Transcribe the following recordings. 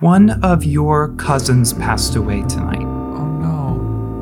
One of your cousins passed away tonight. Oh no.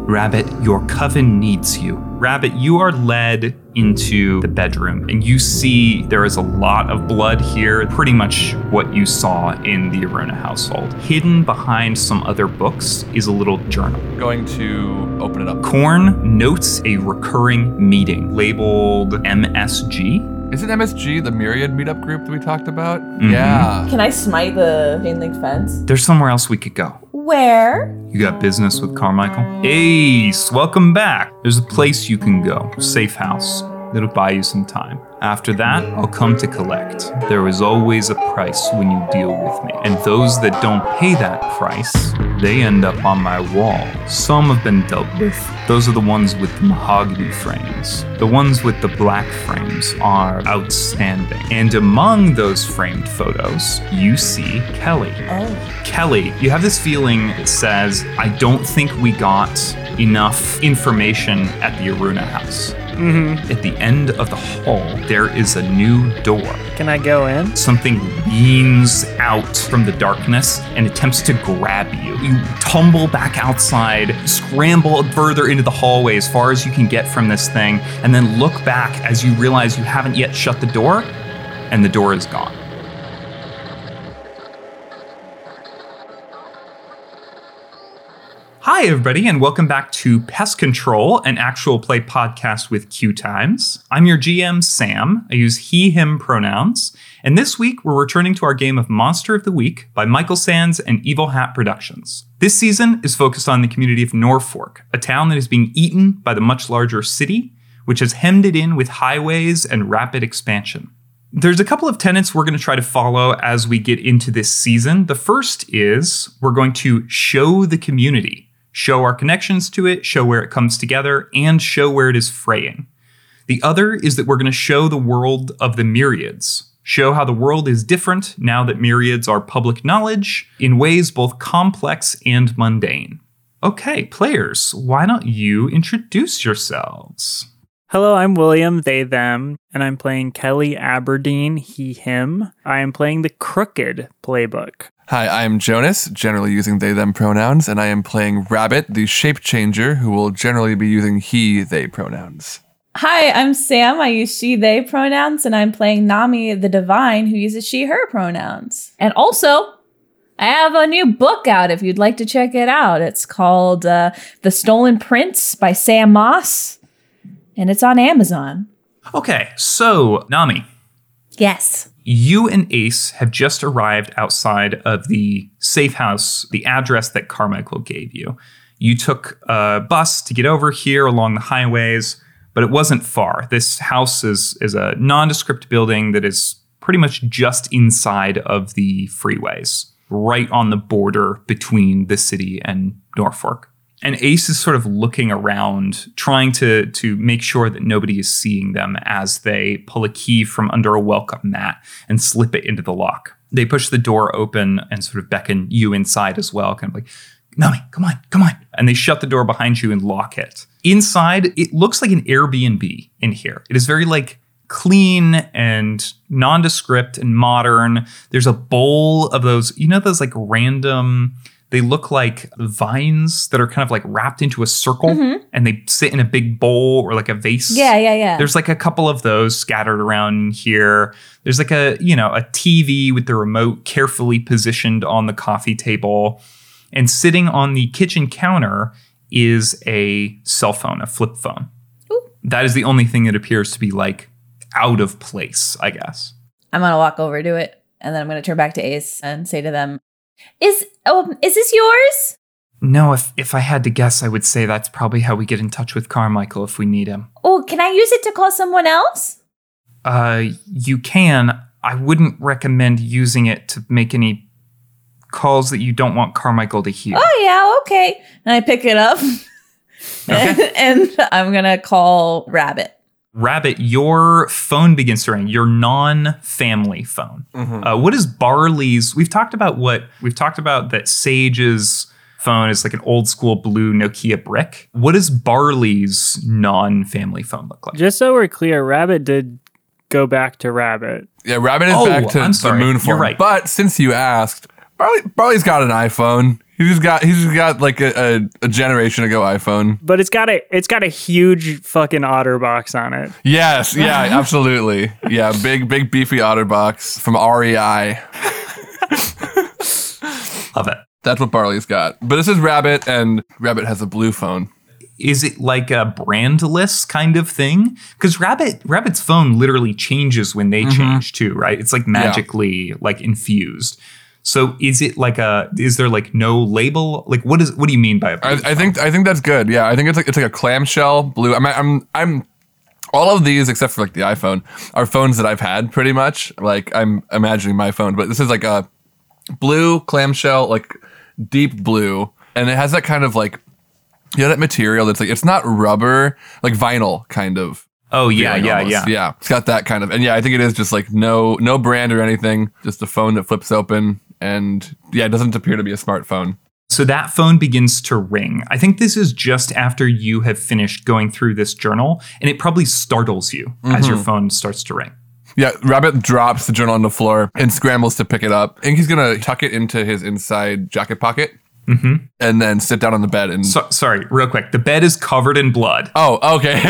Rabbit, your coven needs you. Rabbit, you are led into the bedroom and you see there is a lot of blood here, pretty much what you saw in the Aruna household. Hidden behind some other books is a little journal. Going to open it up. Corn notes a recurring meeting labeled MSG. Is it MSG, the Myriad meetup group that we talked about? Mhm. Yeah. Can I smite the chain link fence? There's somewhere else we could go. Where? You got business with Carmichael? Ace, welcome back. There's a place you can go, safe house. It'll buy you some time. After that, I'll come to collect. There is always a price when you deal with me. And those that don't pay that price, they end up on my wall. Some have been dealt with. Those are the ones with the mahogany frames. The ones with the black frames are outstanding. And among those framed photos, you see Kelly. Oh. Kelly, you have this feeling that says, I don't think we got enough information at the Aruna house. Mm-hmm. At the end of the hall, there is a new door. Can I go in? Something leans out from the darkness and attempts to grab you. You tumble back outside, scramble further into the hallway as far as you can get from this thing, and then look back as you realize you haven't yet shut the door, and the door is gone. Hi, everybody, and welcome back to Pest Control, an actual play podcast with Q Times. I'm your GM, Sam. I use he, him pronouns. And this week, we're returning to our game of Monster of the Week by Michael Sands and Evil Hat Productions. This season is focused on the community of Norfolk, a town that is being eaten by the much larger city, which has hemmed it in with highways and rapid expansion. There's a couple of tenets we're going to try to follow as we get into this season. The first is we're going to show the community, show our connections to it, show where it comes together, and show where it is fraying. The other is that we're going to show the world of the myriads, show how the world is different now that myriads are public knowledge in ways both complex and mundane. Okay, players, why don't you introduce yourselves? Hello, I'm William, they, them, and I'm playing Kelly Aberdeen, he, him. I am playing the Crooked playbook. Hi, I am Jonas, generally using they them pronouns, and I am playing Rabbit, the shape changer, who will generally be using he they pronouns. Hi, I'm Sam. I use she, they pronouns, and I'm playing Nammi the Divine, who uses she, her pronouns. And also, I have a new book out if you'd like to check it out. It's called uh, The Stolen Prince by Sam Moss, and it's on Amazon. Okay, so Nammi, Yes. you and Ace have just arrived outside of the safe house, the address that Carmichael gave you. You took a bus to get over here along the highways, but it wasn't far. This house is, is a nondescript building that is pretty much just inside of the freeways, right on the border between the city and Norfolk. And Ace is sort of looking around, trying to to make sure that nobody is seeing them as they pull a key from under a welcome mat and slip it into the lock. They push the door open and sort of beckon you inside as well, kind of like, Nammi, come on, come on. And they shut the door behind you and lock it. Inside, it looks like an Airbnb in here. It is very like clean and nondescript and modern. There's a bowl of those, you know, those like random, they look like vines that are kind of like wrapped into a circle mm-hmm. and they sit in a big bowl or like a vase. Yeah, yeah, yeah. There's like a couple of those scattered around here. There's like a, you know, a TV with the remote carefully positioned on the coffee table. And sitting on the kitchen counter is a cell phone, a flip phone. Ooh. That is the only thing that appears to be like out of place, I guess. I'm gonna walk over to it, and then I'm gonna turn back to Ace and say to them, "Is oh, is this yours?" No, if, if I had to guess, I would say that's probably how we get in touch with Carmichael if we need him. Oh, can I use it to call someone else? Uh, you can. I wouldn't recommend using it to make any calls that you don't want Carmichael to hear. Oh yeah, okay. And I pick it up, Okay. and I'm gonna call Rabbit. Rabbit, your phone begins to ring, your non family phone. Uh, what is Barley's? We've talked about what we've talked about that Sage's phone is like an old school blue Nokia brick. What does Barley's non family phone look like? Just so we're clear, Rabbit did go back to Rabbit. Yeah, Rabbit is Oh, back to I'm sorry. the moon You're form. right. But since you asked, Barley, Barley's got an iPhone. He's just got he's just got like a, a, a generation ago iPhone. But it's got a it's got a huge fucking OtterBox on it. Yes, yeah, absolutely. Yeah, big big beefy OtterBox from REI. Love it. That's what Barley's got. But this is Rabbit, and Rabbit has a blue phone. Is it like a brandless kind of thing? Because Rabbit Rabbit's phone literally changes when they mm-hmm. change too, right? It's like magically like infused. So is it like a is there like no label? Like what is what do you mean by a I, I think I think that's good. Yeah, I think it's like it's like a clamshell blue. I'm I'm I'm all of these except for like the iPhone are phones that I've had pretty much. Like I'm imagining my phone, but this is like a blue clamshell, like deep blue, and it has that kind of like yeah that material that's like it's not rubber, like vinyl kind of. Oh yeah, yeah, almost. yeah. yeah. It's got that kind of, and yeah, I think it is just like no no brand or anything, just a phone that flips open, and yeah, it doesn't appear to be a smartphone. So that phone begins to ring. I think this is just after you have finished going through this journal, and it probably startles you as your mm-hmm. phone starts to ring. Yeah, Rabbit drops the journal on the floor and scrambles to pick it up. I think he's gonna tuck it into his inside jacket pocket, mm-hmm. and then sit down on the bed and. So, sorry, real quick. The bed is covered in blood. oh, okay.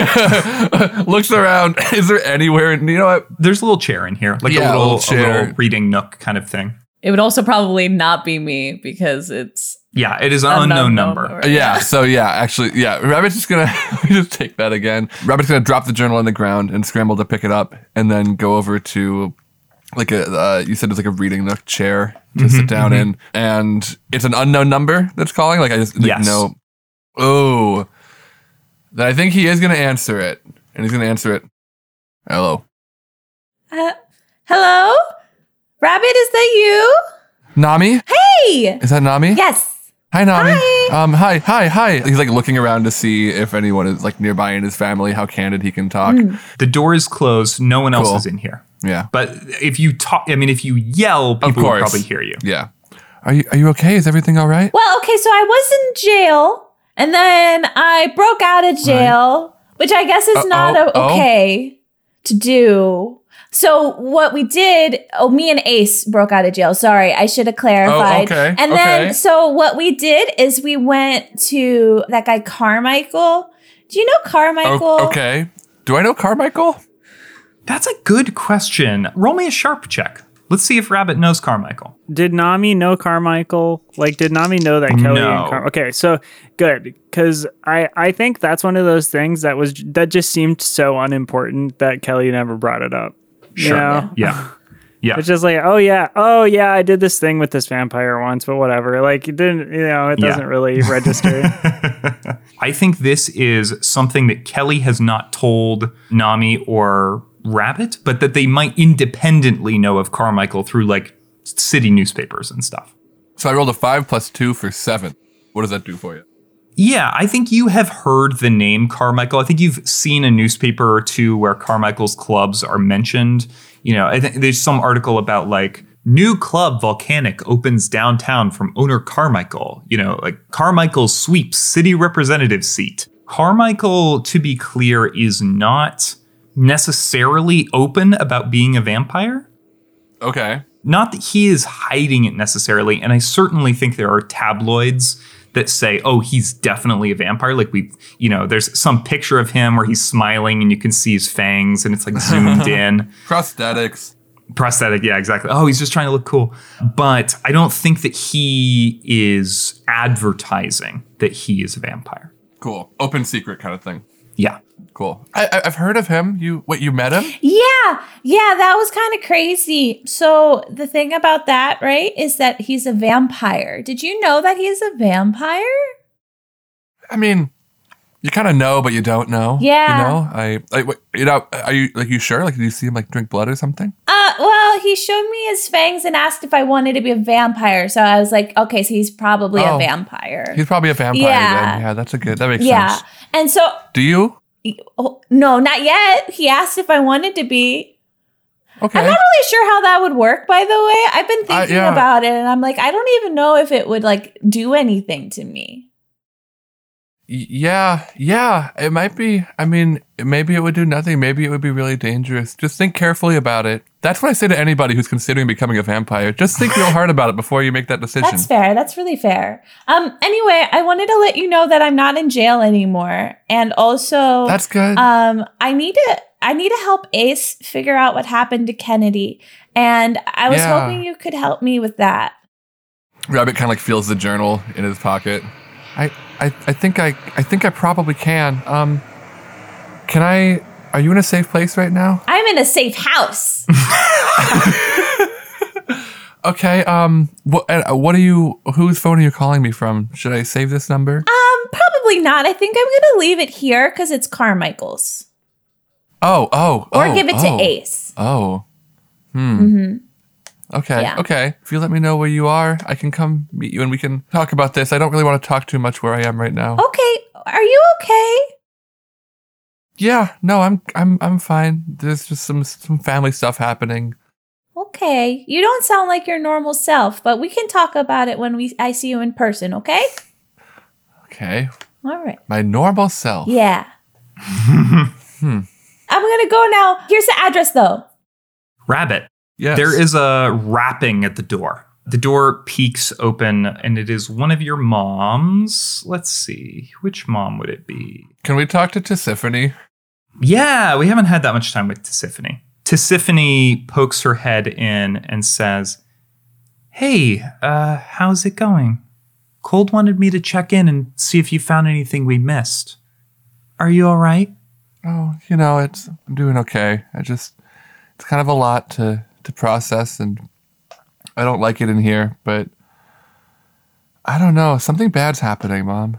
Looks around. Is there anywhere? You know what? There's a little chair in here, like Yeah, a, little a little reading nook kind of thing. It would also probably not be me because it's Yeah, it is an unknown unknown number. number. Yeah. So yeah, actually, yeah. Rabbit's just gonna let just take that again. Rabbit's gonna drop the journal on the ground and scramble to pick it up, and then go over to like a uh, you said it's like a reading nook chair to sit down in, and it's an unknown number that's calling. Like I just like, Yes. know. Oh, then I think he is gonna answer it, and he's gonna answer it. Hello, Uh, hello? Rabbit, is that you? Nammi. Hey! Is that Nammi? Yes. Hi, Nammi. Hi. Um, hi, hi, hi. He's like looking around to see if anyone is like nearby in his family, how candid he can talk. The door is closed. No one else Cool. is in here. Yeah. But if you talk, I mean, if you yell, people will course. probably hear you. Yeah. Are you are you okay? Is everything all right? Well, okay, so I was in jail and then I broke out of jail, which I guess is Uh-oh. not o- Oh. okay to do. So what we did, oh, me and Ace broke out of jail. Sorry, I should have oh, clarified. Oh, okay, And okay. then, so what we did is we went to that guy Carmichael. Do you know Carmichael? O- okay. Do I know Carmichael? That's a good question. Roll me a sharp check. Let's see if Rabbit knows Carmichael. Did Nammi know Carmichael? Like, did Nammi know that Kelly No. and Car- Okay, so good because I I think that's one of those things that was that just seemed so unimportant that Kelly never brought it up. You Sure. know? Yeah. Yeah. It's just like, oh yeah, oh yeah, I did this thing with this vampire once, but whatever. Like, it didn't, you know, it doesn't really register. I think this is something that Kelly has not told Nammi or Rabbit, but that they might independently know of Carmichael through like city newspapers and stuff. So I rolled a five plus two for seven. What does that do for you? Yeah, I think you have heard the name Carmichael. I think you've seen a newspaper or two where Carmichael's clubs are mentioned. You know, I think there's some article about like new club volcanic opens downtown from owner Carmichael. You know, like Carmichael sweeps city representative seat. Carmichael, to be clear, is not necessarily open about being a vampire Okay. not that he is hiding it necessarily and i certainly think there are tabloids that say oh he's definitely a vampire like we you know there's some picture of him where he's smiling and you can see his fangs and it's like zoomed in Prosthetics. prosthetic yeah exactly oh he's just trying to look cool but i don't think that he is advertising that he is a vampire Cool. Open secret kind of thing. Yeah Cool. I, I, I've heard of him. You what? You met him? Yeah, yeah, that was kind of crazy. So the thing about that, right, is that he's a vampire. Did you know that he's a vampire? I mean, you kind of know, but you don't know. Yeah. You know, I, I, you know, are you like you sure? Like, do you see him like drink blood or something? Uh, well, he showed me his fangs and asked if I wanted to be a vampire. So I was like, okay, so he's probably Oh. a vampire. He's probably a vampire. Yeah. Then. Yeah, that's a good. That makes yeah. sense. Yeah. And so, Do you? oh, no, not yet. He asked if I wanted to be. Okay. I'm not really sure how that would work, by the way. I've been thinking yeah. about it and I'm like, I don't even know if it would like do anything to me. Yeah, yeah, it might be. I mean, maybe it would do nothing. Maybe it would be really dangerous. Just think carefully about it. That's what I say to anybody who's considering becoming a vampire. Just think real hard about it before you make that decision. That's fair. That's really fair. Um. Anyway, I wanted to let you know that I'm not in jail anymore, and also, That's good. um, I need to. I need to help Ace figure out what happened to Kennedy, and I was Yeah. hoping you could help me with that. Rabbit kind of like feels the journal in his pocket. I, I, I think I, I think I probably can. Um, can I? Are you in a safe place right now? I'm in a safe house. Okay. Um, what, uh, what are you? Whose phone are you calling me from? Should I save this number? um, probably not. I think I'm gonna leave it here because it's Carmichael's, Oh, oh, or oh, give it oh, to Ace. Oh. Hmm. Okay. Yeah. Okay. If you let me know where you are, I can come meet you and we can talk about this. I don't really want to talk too much where I am right now. Okay, are you okay? Yeah. No, I'm I'm I'm fine. There's just some some family stuff happening. Okay, you don't sound like your normal self, but we can talk about it when we I see you in person. Okay? Okay. All right. My normal self. Yeah. I'm gonna go now. Here's the address, though. Rabbit. Yes. There is a rapping at the door. The door peeks open, and it is one of your moms. Let's see. Which mom would it be? Can we talk to Tisiphone? Yeah, we haven't had that much time with Tisiphone. Tisiphone pokes her head in and says, Hey, uh, how's it going? Cold wanted me to check in and see if you found anything we missed. Are you all right? Oh, you know, it's I'm doing okay. I just it's kind of a lot to to process and I don't like it in here, but I don't know. Something bad's happening, mom.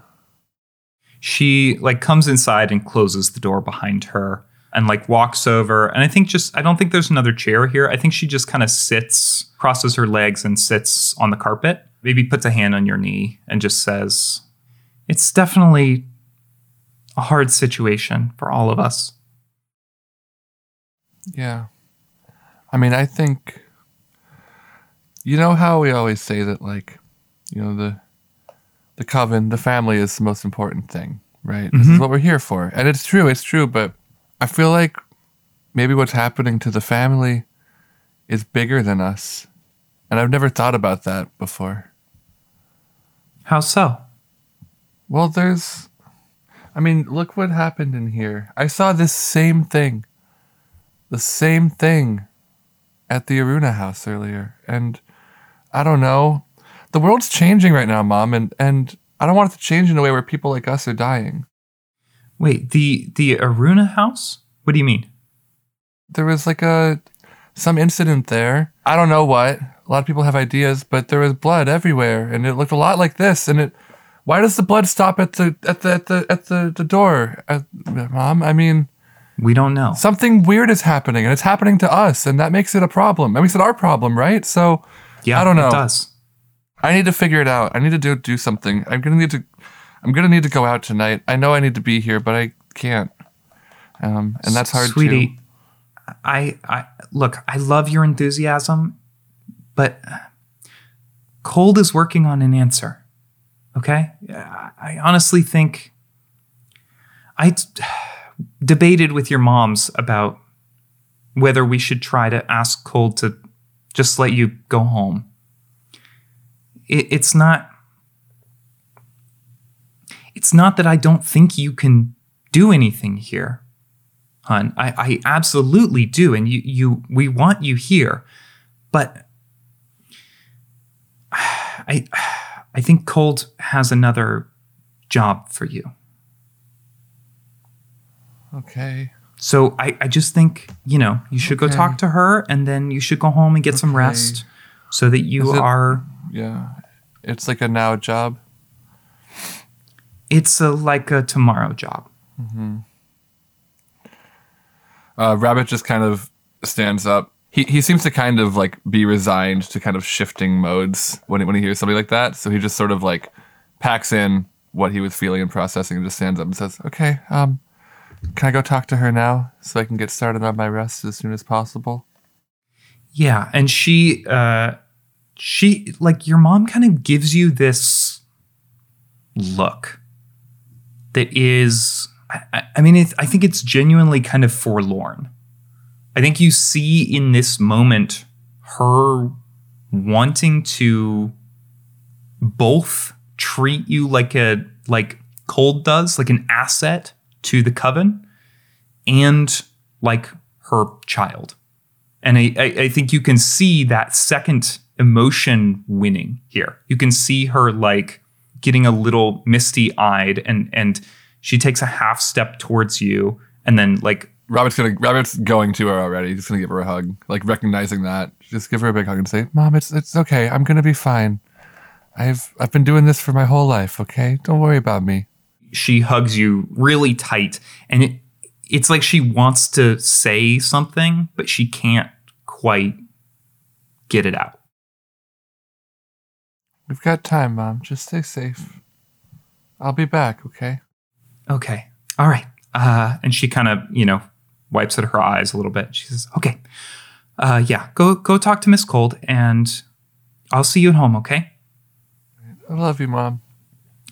she like comes inside and closes the door behind her and like walks over and i think just i don't think there's another chair here i think she just kind of sits crosses her legs and sits on the carpet maybe puts a hand on your knee and just says it's definitely a hard situation for all of us Yeah. I mean, I think you know how we always say that like, you know, the the coven, the family is the most important thing, right? This is mm-hmm. what we're here for. And it's true, it's true, but I feel like maybe what's happening to the family is bigger than us. And I've never thought about that before. how so Well, there's I mean, look what happened in here. I saw this same thing. The same thing at the Aruna house earlier. And I don't know. The world's changing right now, mom, and and I don't want it to change in a way where people like us are dying. wait the the aruna house what do you mean There was like a some incident there. I don't know what. A lot of people have ideas, but there was blood everywhere and it looked a lot like this and it why does the blood stop at the at the at the at the, the door? Uh, mom, I mean, we don't know something weird is happening and it's happening to us and that makes it a problem. That makes it our problem, right? So yeah I don't know. it does I need to figure it out. I need to do do something. I'm gonna need to I'm gonna need to go out tonight. I know I need to be here, but I can't. Um, and that's hard sweetie too. I, I look i love your enthusiasm but cold is working on an answer okay i honestly think i debated with your moms about whether we should try to ask cold to just let you go home it, it's not it's not that i don't think you can do anything here hun. I, I absolutely do, and you you we want you here, but I I think Cold has another job for you. Okay. So I, I just think, you know, you should go Okay. talk to her and then you should go home and get some Okay. rest so that you Is it- are Yeah. It's like a now job. it's a like a tomorrow job. Uh, Rabbit just kind of stands up. He he seems to kind of like be resigned to kind of shifting modes when he, when he hears something like that. So he just sort of like packs in what he was feeling and processing and just stands up and says, "Okay, um, can I go talk to her now so I can get started on my rest as soon as possible?" Yeah, and she uh she like your mom kind of gives you this look. that is, I, I mean, I think it's genuinely kind of forlorn. I think you see in this moment her wanting to both treat you like a like Cold does, like an asset to the coven, and like her child. And I, I, think you can see that second emotion winning here. You can see her like getting a little misty eyed and and she takes a half step towards you and then like Robert's gonna Robert's going to her already. He's gonna give her a hug, like recognizing that. Just give her a big hug and say, "Mom, it's it's okay. I'm gonna be fine. I've I've been doing this for my whole life. Okay, don't worry about me." She hugs you really tight and it, it's like she wants to say something but she can't quite get it out We've got time, Mom. Just stay safe. I'll be back. Okay. okay all right uh, and she kind of you know wipes at her eyes a little bit she says okay uh, yeah go go talk to miss cold and i'll see you at home okay I love you, Mom.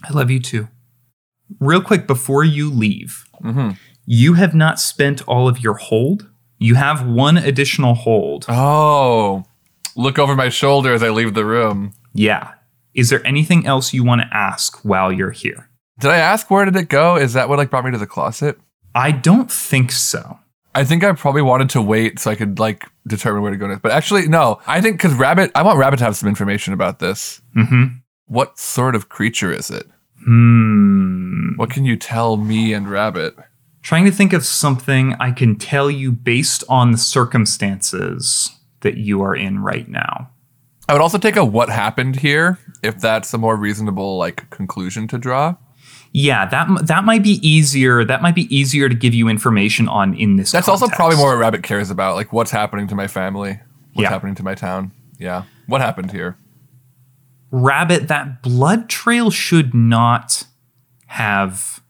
i love you too real quick before you leave Mm-hmm. you have not spent all of your hold you have one additional hold Oh, look over my shoulder as I leave the room. Yeah. Is there anything else you want to ask while you're here? Did I ask where did it go? Is that what like brought me to the closet? I don't think so. I think I probably wanted to wait so I could like determine where to go next. But actually, no. I think because Rabbit, I want Rabbit to have some information about this. Mm-hmm. What sort of creature is it? Hmm. What can you tell me and Rabbit? Trying to think of something I can tell you based on the circumstances that you are in right now. I would also take a what happened here if that's a more reasonable like conclusion to draw. Yeah, that that might be easier. That might be easier to give you information on in this. That's also probably more what Rabbit cares about, like what's happening to my family, what's Yeah. happening to my town. Yeah, what happened here? Rabbit. That blood trail should not have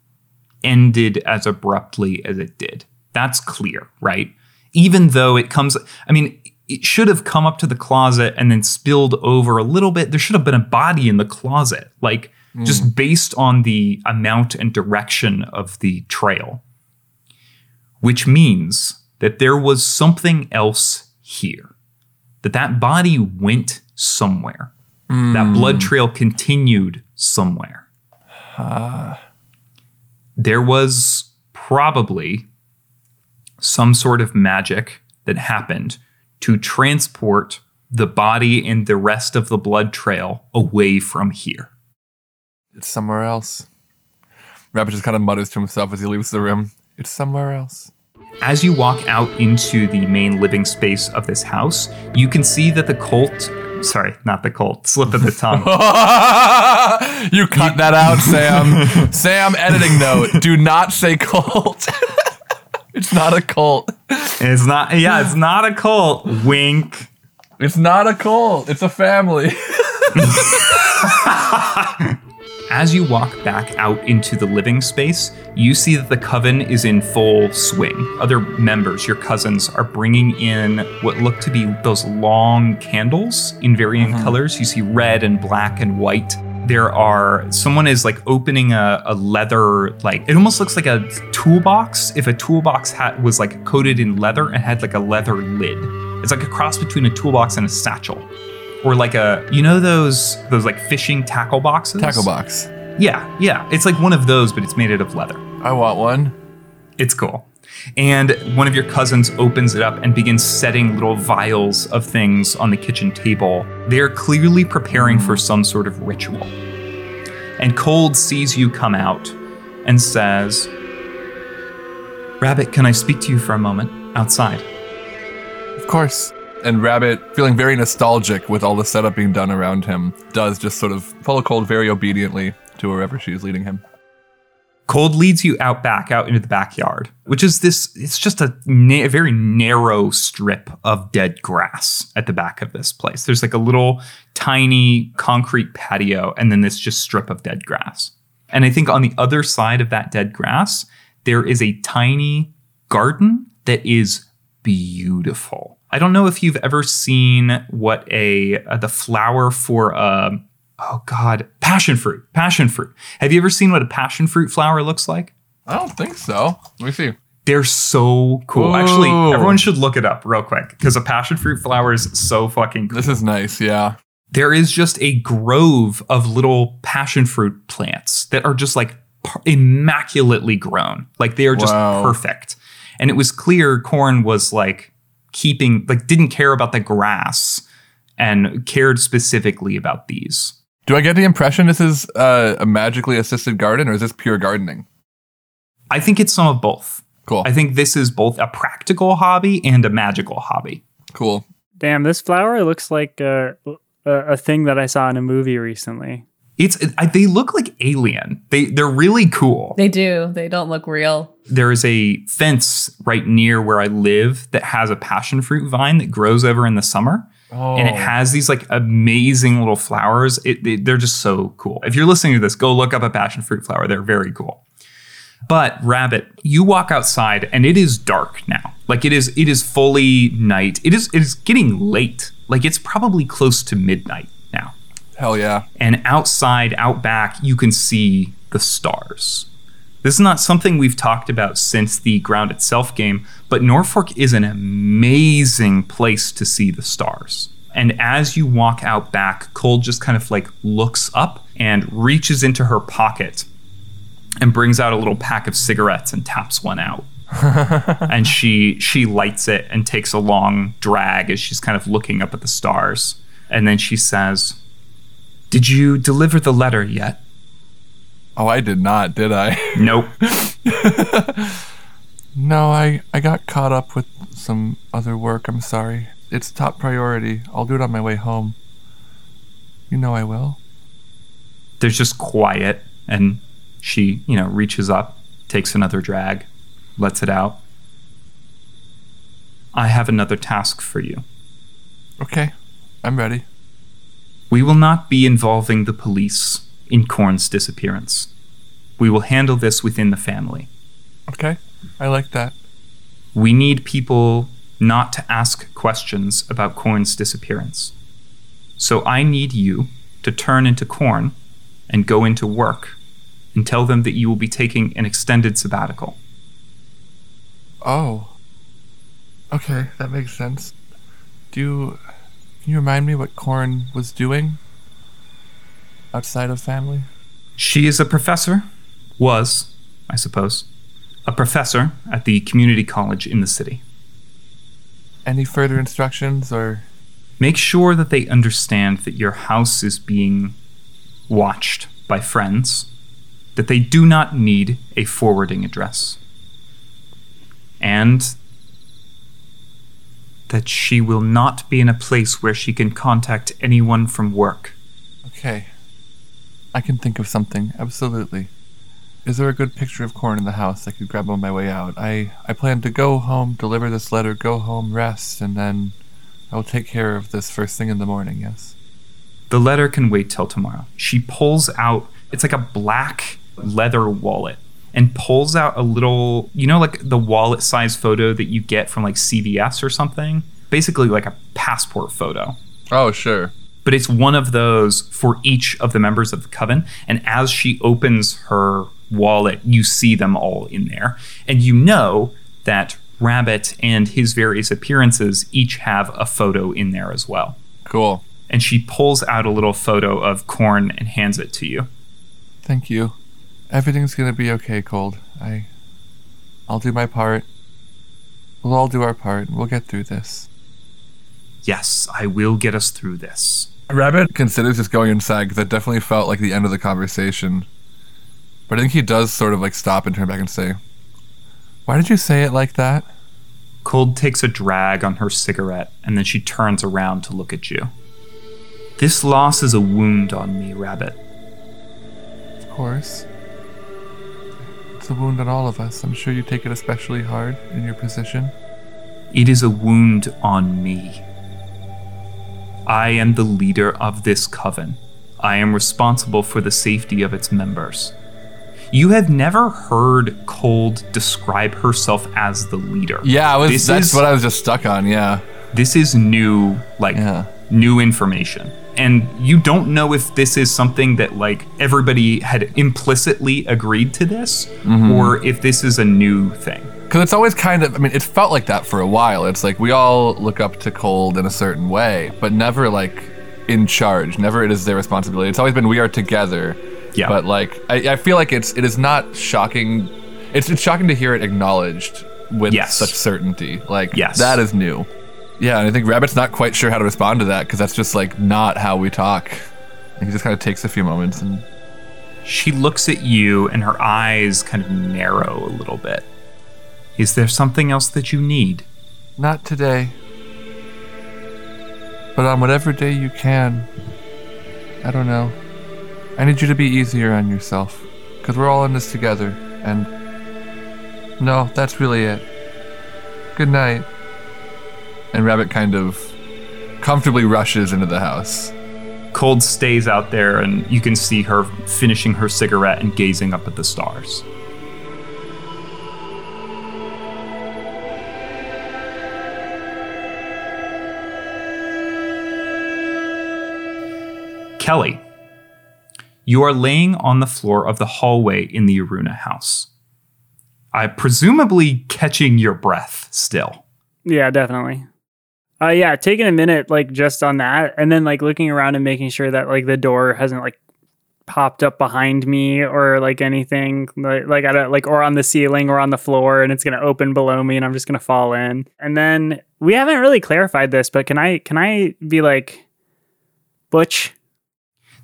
ended as abruptly as it did. That's clear, right? Even though it comes, I mean, it should have come up to the closet and then spilled over a little bit. There should have been a body in the closet, like mm. just based on the amount and direction of the trail, which means that there was something else here, that that body went somewhere. That mm. blood trail continued somewhere. There was probably some sort of magic that happened to transport the body and the rest of the blood trail away from here. It's somewhere else. Rabbit just kind of mutters to himself as he leaves the room. It's somewhere else. As you walk out into the main living space of this house, you can see that the cult, sorry, not the cult, slip of the tongue. you cut that out, Sam. Sam, editing note: Do not say cult. it's not a cult. it's not, yeah, it's not a cult. Wink. It's not a cult. It's a family. As you walk back out into the living space, you see that the coven is in full swing. Other members, your cousins, are bringing in what look to be those long candles in varying uh-huh. colors. You see red and black and white. There are someone is like opening a, a leather like it almost looks like a toolbox if a toolbox hat was like coated in leather and had like a leather lid. It's like a cross between a toolbox and a satchel or like a you know those those like fishing tackle boxes? Tackle box. yeah yeah. It's like one of those but it's made out of leather. I want one. it's cool. And one of your cousins opens it up and begins setting little vials of things on the kitchen table. They're clearly preparing for mm. some sort of ritual. And cold sees you come out and says rabbit can i speak to you for a moment outside? Of course. And Rabbit, feeling very nostalgic with all the setup being done around him, does just sort of follow Cold very obediently to wherever she is leading him. Cold leads you out back, out into the backyard, which is this. It's just a, na- a very narrow strip of dead grass at the back of this place. There's like a little tiny concrete patio, and then this just strip of dead grass. And I think on the other side of that dead grass, there is a tiny garden that is beautiful. I don't know if you've ever seen what a uh, the flower for a oh God, passion fruit. Passion fruit. Have you ever seen what a passion fruit flower looks like? I don't think so. Let me see. They're so cool. Actually, everyone should look it up real quick because a passion fruit flower is so fucking cool. This is nice. Yeah. There is just a grove of little passion fruit plants that are just like immaculately grown. Like they are just Wow. perfect. And it was clear corn was like keeping, like, didn't care about the grass and cared specifically about these. Do I get the impression this is uh, a magically assisted garden or is this pure gardening? I think it's some of both. Cool. I think this is both a practical hobby and a magical hobby. cool. Damn, this flower looks like a, a, a thing that I saw in a movie recently. It's I, they look like alien. They they're really cool. They do. They don't look real. there is a fence right near where I live that has a passion fruit vine that grows over in the summer. Oh. And it oh. has these like amazing little flowers. It, they- they're just so cool. If you're listening to this, go look up a passion fruit flower. They're very cool. But Rabbit, you walk outside and it is dark now. Like it is it is fully night. It is it is getting late. Like it's probably close to midnight now. Hell yeah. And outside, out back, you can see the stars. This is not something we've talked about since the Ground Itself game, but Norfolk is an amazing place to see the stars. And as you walk out back, Cold just kind of like looks up and reaches into her pocket and brings out a little pack of cigarettes and taps one out. and she she lights it and takes a long drag as she's kind of looking up at the stars. And then she says, did you deliver the letter yet? Oh, I did not, did I? Nope. no, I, I got caught up with some other work. I'm sorry. It's top priority. I'll do it on my way home. You know I will. There's just quiet, and she, you know, reaches up, takes another drag, lets it out. I have another task for you. Okay. I'm ready. We will not be involving the police in Corn's disappearance. We will handle this within the family. Okay. I like that. We need people not to ask questions about Corn's disappearance. So I need you to turn into Corn and go into work and tell them that you will be taking an extended sabbatical. Oh. Okay, that makes sense. Do you can you remind me what Corn was doing outside of family? She is a professor, was, I suppose, a professor at the community college in the city. Any further instructions or Make sure that they understand that your house is being watched by friends, that they do not need a forwarding address, and that she will not be in a place where she can contact anyone from work. Okay. I can think of something, absolutely. Is there a good picture of corn in the house I could grab on my way out? I, I plan to go home, deliver this letter, go home, rest, and then I will take care of this first thing in the morning, yes? The letter can wait till tomorrow. She pulls out, it's like a black leather wallet, and pulls out a little, you know, like the wallet size photo that you get from like CVS or something? Basically, like a passport photo. Oh, sure. But it's one of those for each of the members of the coven. And as she opens her wallet, you see them all in there. And you know that Rabbit and his various appearances each have a photo in there as well Cool. and she pulls out a little photo of corn and hands it to you. Thank you. Everything's gonna be okay, Cold. I I'll do my part. We'll all do our part. We'll get through this. Yes, I will get us through this. Rabbit considers just going inside because that definitely felt like the end of the conversation. But I think he does sort of like stop and turn back and say, Why did you say it like that? Cold takes a drag on her cigarette and then she turns around to look at you. This loss is a wound on me, Rabbit. Of course. A wound on all of us. I'm sure you take it especially hard in your position. It is a wound on me. I am the leader of this coven. I am responsible for the safety of its members. You have never heard Cold describe herself as the leader. Yeah, was, that's is- what I was just stuck on. Yeah. This is new, like Yeah. new information. And you don't know if this is something that like everybody had implicitly agreed to this mm-hmm. or if this is a new thing. Because it's always kind of, I mean, it felt like that for a while. It's like we all look up to Cold in a certain way, but never like in charge. Never it is their responsibility. It's always been we are together. Yeah. But like, I, I feel like it's it is not shocking. It's it's shocking to hear it acknowledged with Yes. such certainty. Like, Yes. that is new. Yeah, and I think Rabbit's not quite sure how to respond to that because that's just like not how we talk. And he just kind of takes a few moments and She looks at you and her eyes kind of narrow a little bit. Is there something else that you need? Not today. But on whatever day you can. I don't know. I need you to be easier on yourself. Because we're all in this together. And. No, that's really it. Good night. And Rabbit kind of comfortably rushes into the house. Cold stays out there and you can see her finishing her cigarette and gazing up at the stars. Kelly, you are laying on the floor of the hallway in the Aruna house. I presumably catching your breath still. Yeah, definitely. Uh, yeah, taking a minute, like just on that, and then like looking around and making sure that like the door hasn't like popped up behind me or like anything like like like or on the ceiling or on the floor, and it's gonna open below me, and I'm just gonna fall in. And then we haven't really clarified this, but can I can I be like, Butch?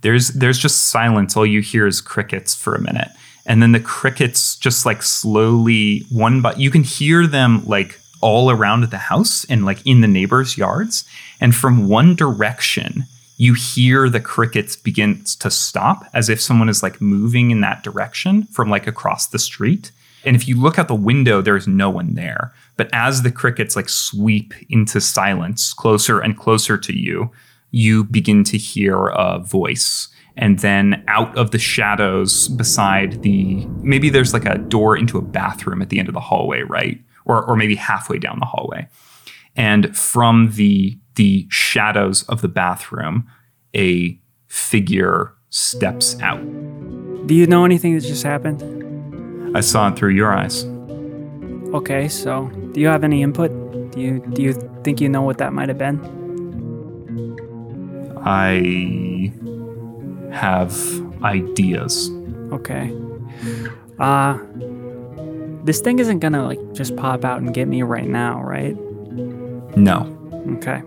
there's there's just silence all you hear is crickets for a minute and then the crickets just like slowly one by you can hear them like all around the house and like in the neighbors yards. And from one direction you hear the crickets begin to stop as if someone is like moving in that direction from like across the street. And if you look out the window there's no one there. But as the crickets like sweep into silence closer and closer to you you begin to hear a voice. And then out of the shadows beside the maybe there's like a door into a bathroom at the end of the hallway right or or maybe halfway down the hallway and from the the shadows of the bathroom a figure steps out Do you know anything that just happened? i saw it through your eyes Okay, so do you have any input? Do you do you think you know what that might have been? i have ideas Okay. Uh this thing isn't gonna like just pop out and get me right now, right? no Okay.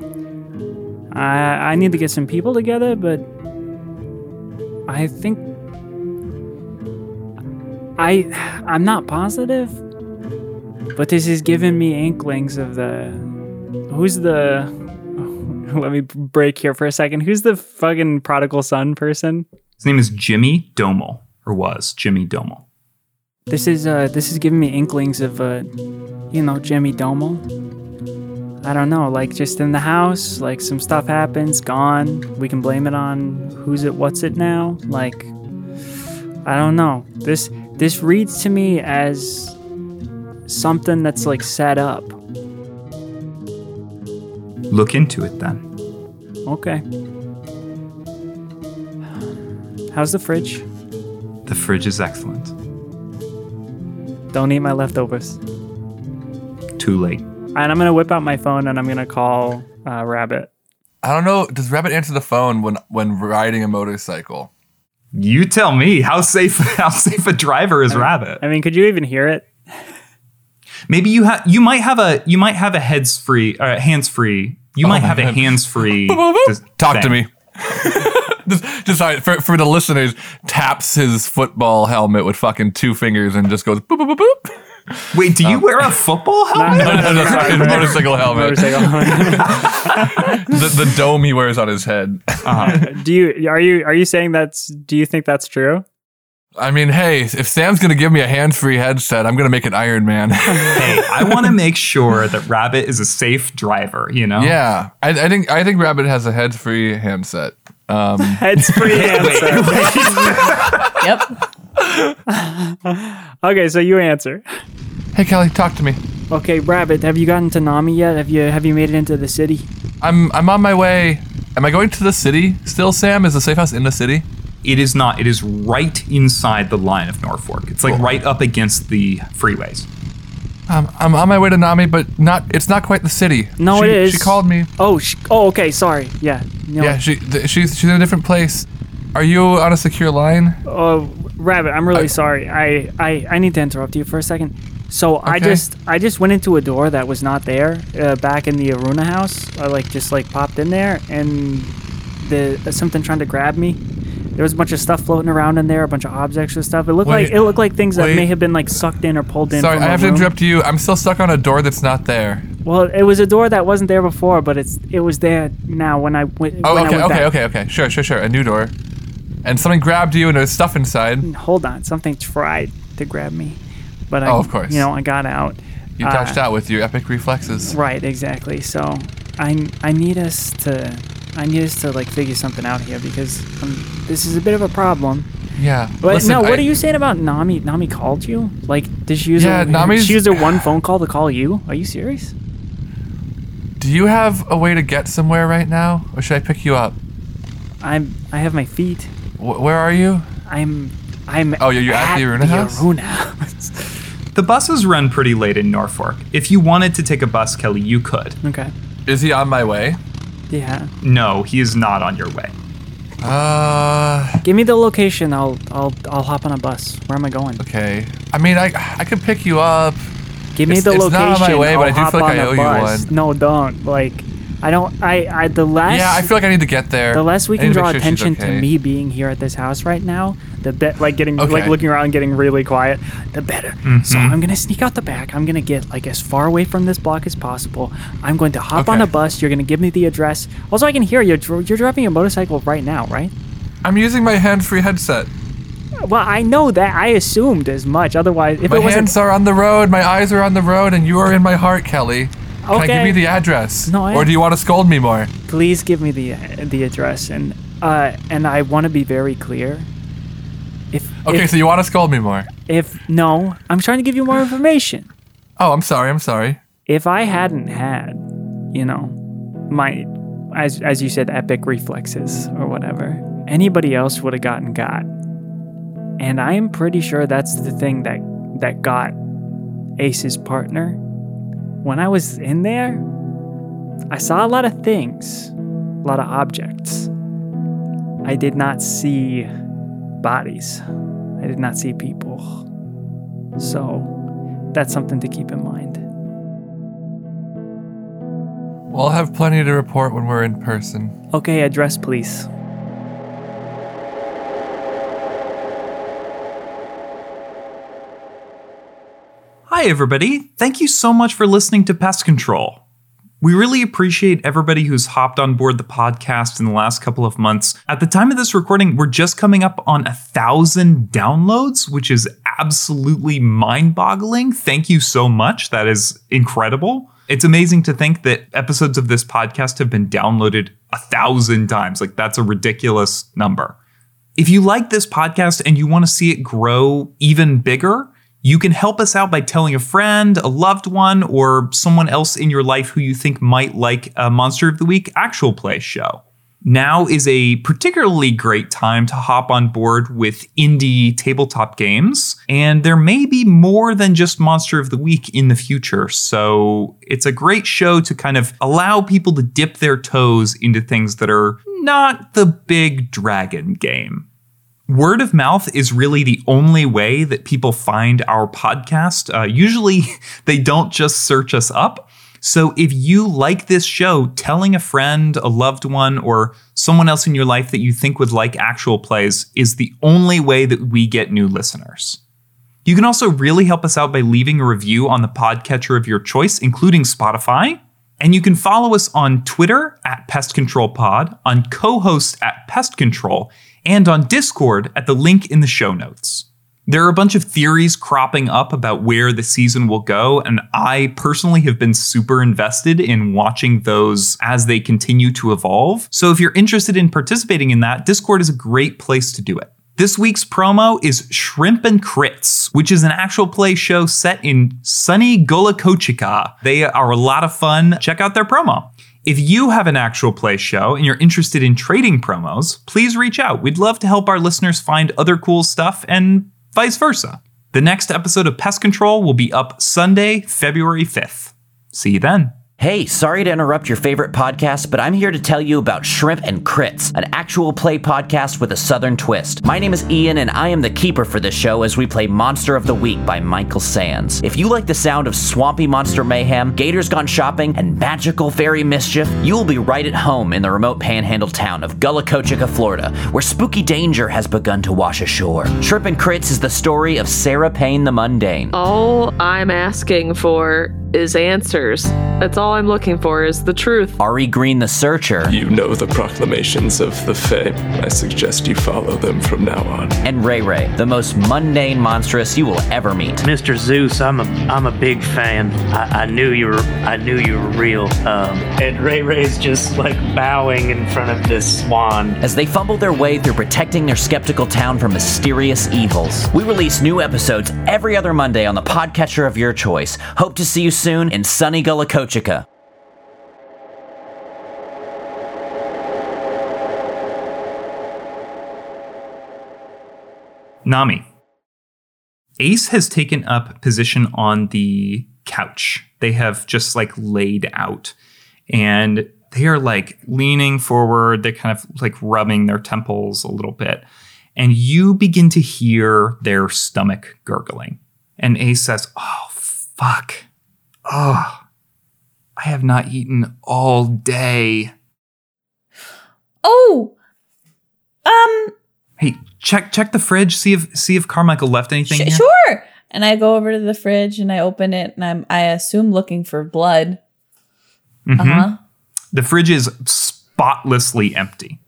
I I need to get some people together, but I think I I'm not positive, but this is giving me inklings of the who's the let me break here for a second. Who's the fucking prodigal son person? his name is jimmy domel or was jimmy domel This is uh this is giving me inklings of uh you know Jimmy Domo. I don't know, like just in the house, like some stuff happens, gone. We can blame it on who's it, what's it now. Like I don't know. This this reads to me as something that's like set up. look into it then Okay. How's the fridge? the fridge is excellent Don't eat my leftovers. too late And I'm gonna whip out my phone and I'm gonna call uh, Rabbit. I don't know. Does Rabbit answer the phone when when riding a motorcycle? You tell me how safe how safe a driver is Rabbit. I mean, could you even hear it? Maybe you have you might have a you might have a heads free uh, hands free. You might have a hands free. Talk to me. just, just sorry, for, for the listeners, taps his football helmet with fucking two fingers and just goes boop boop boop boop. Wait, do you um, wear a football helmet? No, no, no, Sorry, his man. motorcycle helmet. Motorcycle. The, the dome he wears on his head. Uh-huh. do you are you are you saying that's do you think that's true? I mean, hey, if Sam's gonna give me a hands-free headset, I'm gonna make it Iron Man. hey, I want to make sure that Rabbit is a safe driver. You know. yeah, I, I think I think Rabbit has a heads-free handset. Um, Heads free answer. Yep. Okay, so you answer. hey, Kelly, talk to me. Okay, Rabbit, have you gotten to Nammi yet? Have you have you made it into the city? I'm I'm on my way. Am I going to the city still, Sam? Is the safe house in the city? It is not. It is right inside the line of Norfolk. It's like Cool. right up against the freeways. Um, I'm on my way to Nammi, but not. It's not quite the city. No, she, it is. She called me. Oh, sh- oh, okay. Sorry. Yeah. No. Yeah, she th- she's she's in a different place. Are you on a secure line? Uh, Rabbit, I'm really I- sorry. I, I I need to interrupt you for a second. So I just I just went into a door that was not there uh, back in the Aruna house. I like just like popped in there and the uh, something trying to grab me. There was a bunch of stuff floating around in there, a bunch of objects and stuff. It looked Wait, like it looked like things that wait. may have been like sucked in or pulled in. Sorry, from I a have to room. interrupt you. I'm still stuck on a door that's not there. Well, it was a door that wasn't there before, but it's it was there now when I went. Oh, when I okay, went okay, back. okay, okay. Sure, sure, sure. A new door. And something grabbed you and there's stuff inside. Hold on, something tried to grab me, but I, Oh, of course. you know, I got out. You Uh, touched out with your epic reflexes. Right, exactly. So I I need us to I need us to like figure something out here because um, this is a bit of a problem. Yeah. But Listen, no, what I- are you saying about Nammi? Nammi called you? Like, did she use Yeah, her, Nammi's- she used her one phone call to call you? Are you serious? Do you have a way to get somewhere right now, or should I pick you up? I'm I have my feet. Wh- where are you? I'm I'm Oh, you're- you're at the Aruna house? Aruna house. The buses run pretty late in Norfolk. If you wanted to take a bus, Kelly, you could. okay. Is he on my way? Yeah. No, he is not on your way. Uh, Give me the location. I'll I'll I'll hop on a bus. Where am I going? okay. I mean, I I could pick you up. Give me It's- the it's location. not on my way, but I'll I do hop feel like on I a owe you bus. one. No, don't. Like, I don't. I I the less. Yeah, I feel like I need to get there. The less we can draw sure attention okay. to me being here at this house right now, the bet like getting like looking around and getting really quiet, the better. So Mm-hmm. I'm gonna sneak out the back. I'm gonna get like as far away from this block as possible. I'm going to hop on a bus. You're gonna give me the address. Also, I can hear you. You're driving a motorcycle right now, right? I'm using my hands-free headset. Well, I know that. I assumed as much. Otherwise, if My it wasn't, hands are on the road. My eyes are on the road, and you are in my heart, Kelly. Can I give Okay. you the address? No, I- or do you want to scold me more? please give me the the address and uh and I want to be very clear. If Okay, if, so you want to scold me more? if no, I'm trying to give you more information. Oh, I'm sorry. I'm sorry. if I hadn't had, you know, my as as you said, epic reflexes or whatever, anybody else would have gotten got. And I am pretty sure that's the thing that that got Ace's partner. When I was in there, I saw a lot of things, a lot of objects. I did not see bodies. I did not see people. So, that's something to keep in mind. We'll have plenty to report when we're in person. Okay, address, please. Hi, everybody. Thank you so much for listening to Pest Control. We really appreciate everybody who's hopped on board the podcast in the last couple of months. At the time of this recording, we're just coming up on a thousand downloads, which is absolutely mind boggling. Thank you so much. That is incredible. It's amazing to think that episodes of this podcast have been downloaded a thousand times. Like, that's a ridiculous number. If you like this podcast and you want to see it grow even bigger, you can help us out by telling a friend, a loved one, or someone else in your life who you think might like a Monster of the Week actual play show. Now is a particularly great time to hop on board with indie tabletop games, and there may be more than just Monster of the Week in the future. So it's a great show to kind of allow people to dip their toes into things that are not the big dragon game. Word of mouth is really the only way that people find our podcast. Uh, usually, they don't just search us up. So, if you like this show, telling a friend, a loved one, or someone else in your life that you think would like actual plays is the only way that we get new listeners. You can also really help us out by leaving a review on the podcatcher of your choice, including Spotify. And you can follow us on Twitter at Pest Control Pod, on co host at Pest Control, and on Discord at the link in the show notes. There are a bunch of theories cropping up about where the season will go, and I personally have been super invested in watching those as they continue to evolve. So if you're interested in participating in that, Discord is a great place to do it. This week's promo is Shrimp and Crits, which is an actual play show set in sunny Golakochika. They are a lot of fun. Check out their promo. If you have an actual play show and you're interested in trading promos, please reach out. We'd love to help our listeners find other cool stuff and vice versa. The next episode of Pest Control will be up Sunday, February 5th. See you then. Hey, sorry to interrupt your favorite podcast, but I'm here to tell you about Shrimp and Crits, an actual play podcast with a southern twist. My name is Ian, and I am the keeper for this show as we play Monster of the Week by Michael Sands. If you like the sound of swampy monster mayhem, gators gone shopping, and magical fairy mischief, you will be right at home in the remote panhandle town of Gullah Kochika, Florida, where spooky danger has begun to wash ashore. Shrimp and Crits is the story of Sarah Payne the Mundane. All I'm asking for is answers. That's all I'm looking for is the truth. Ari Green the Searcher, You know the proclamations of the Fae. I suggest you follow them from now on. and Ray Ray, the most mundane monstrous you will ever meet. Mr. Zeus, I'm a I'm a big fan. I, I knew you were I knew you were real. Um, and Ray Ray's just like bowing in front of this swan. as they fumble their way through protecting their skeptical town from mysterious evils. We release new episodes every other Monday on the podcatcher of your choice. Hope to see you soon in sunny Gullah Kochika. Nammi. Ace has taken up position on the couch. They have just like laid out and they are like leaning forward. They're kind of like rubbing their temples a little bit. And you begin to hear their stomach gurgling. And Ace says, Oh, fuck. Oh, I have not eaten all day. Oh, um, Hey, check check the fridge. See if see if Carmichael left anything sh- sure. And I go over to the fridge and I open it and I'm I assume looking for blood. Mhm. Uh huh. The fridge is spotlessly empty.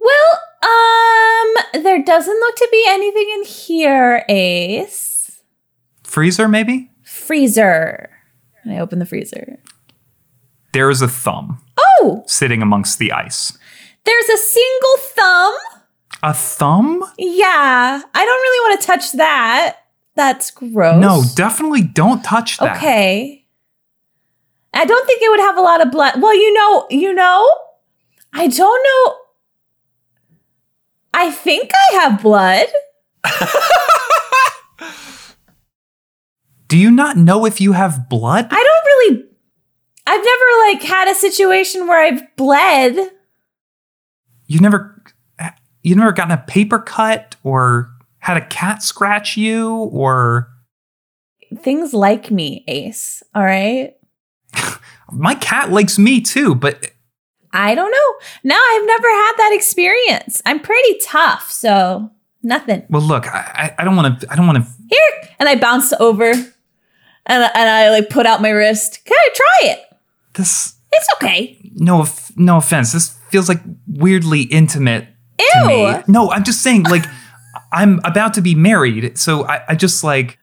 Well, um, there doesn't look to be anything in here, Ace. Freezer, maybe? Freezer. And I open the freezer. There is a thumb Oh, sitting amongst the ice. There's a single thumb. A thumb? Yeah, I don't really want to touch that. That's gross. No, definitely don't touch that. Okay. I don't think it would have a lot of blood. Well, you know, you know, I don't know. I think I have blood. Do you not know if you have blood? I don't really. I've never like had a situation where I've bled. You never you've never gotten a paper cut or had a cat scratch you or Things like me, Ace. All right. my cat likes me too, but I don't know. No, I've never had that experience. I'm pretty tough, so nothing. well look, I, I I don't want to I don't want to Here, and I bounce over, and and I like put out my wrist. Can I try it? this It's okay. no no offense. This feels like weirdly intimate to me. No, I'm just saying, like, I'm about to be married, so I, I just like.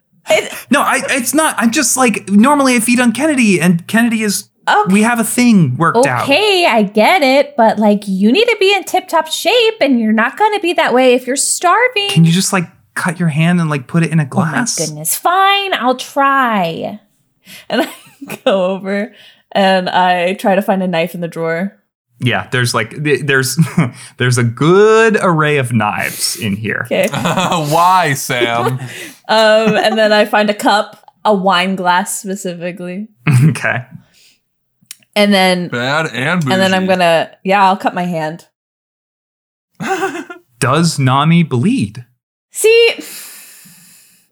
no, I. It's not. I'm just like normally I feed on Kennedy, and Kennedy is. Okay. We have a thing worked out. Okay, I get it, but like you need to be in tip top shape, and you're not going to be that way if you're starving. Can you just like cut your hand and like put it in a glass? oh my goodness, fine, I'll try. And I go over and I try to find a knife in the drawer. Yeah, there's like there's there's a good array of knives in here. Okay. Why, Sam? um, and then I find a cup, a wine glass specifically, okay. and then Bad and bougie. and then I'm gonna yeah, I'll cut my hand. Does Nammi bleed? See,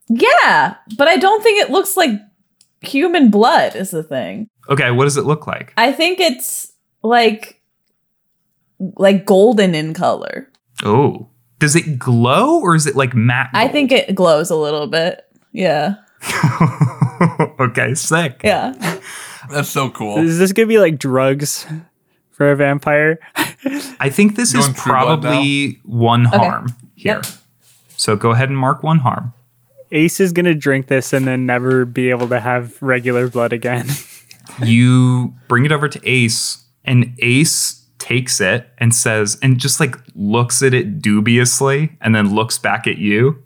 yeah, but I don't think it looks like human blood. Is the thing. Okay, what does it look like? I think it's like like golden in color. Oh, does it glow or is it like matte? I think it glows a little bit. Yeah. okay, sick. Yeah. That's so cool. Is this gonna be like drugs for a vampire? I think this is Going True Blood probably one harm here. Yep. So go ahead and mark one harm. Ace is gonna drink this and then never be able to have regular blood again. You bring it over to Ace, and Ace takes it and says, and just like looks at it dubiously, and then looks back at you.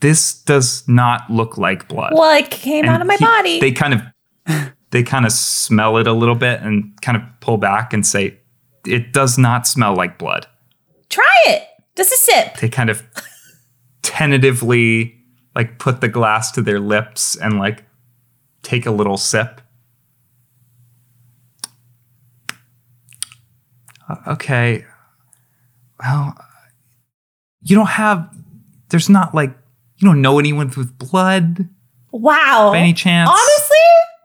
This does not look like blood. Well, it came And out of my he- body. They kind of they kind of smell it a little bit and kind of pull back and say, "It does not smell like blood." Try it. Just a sip. They kind of tentatively like put the glass to their lips and like take a little sip. Okay. Well, you don't have. There's not like you don't know anyone with blood Wow. by any chance. Honestly,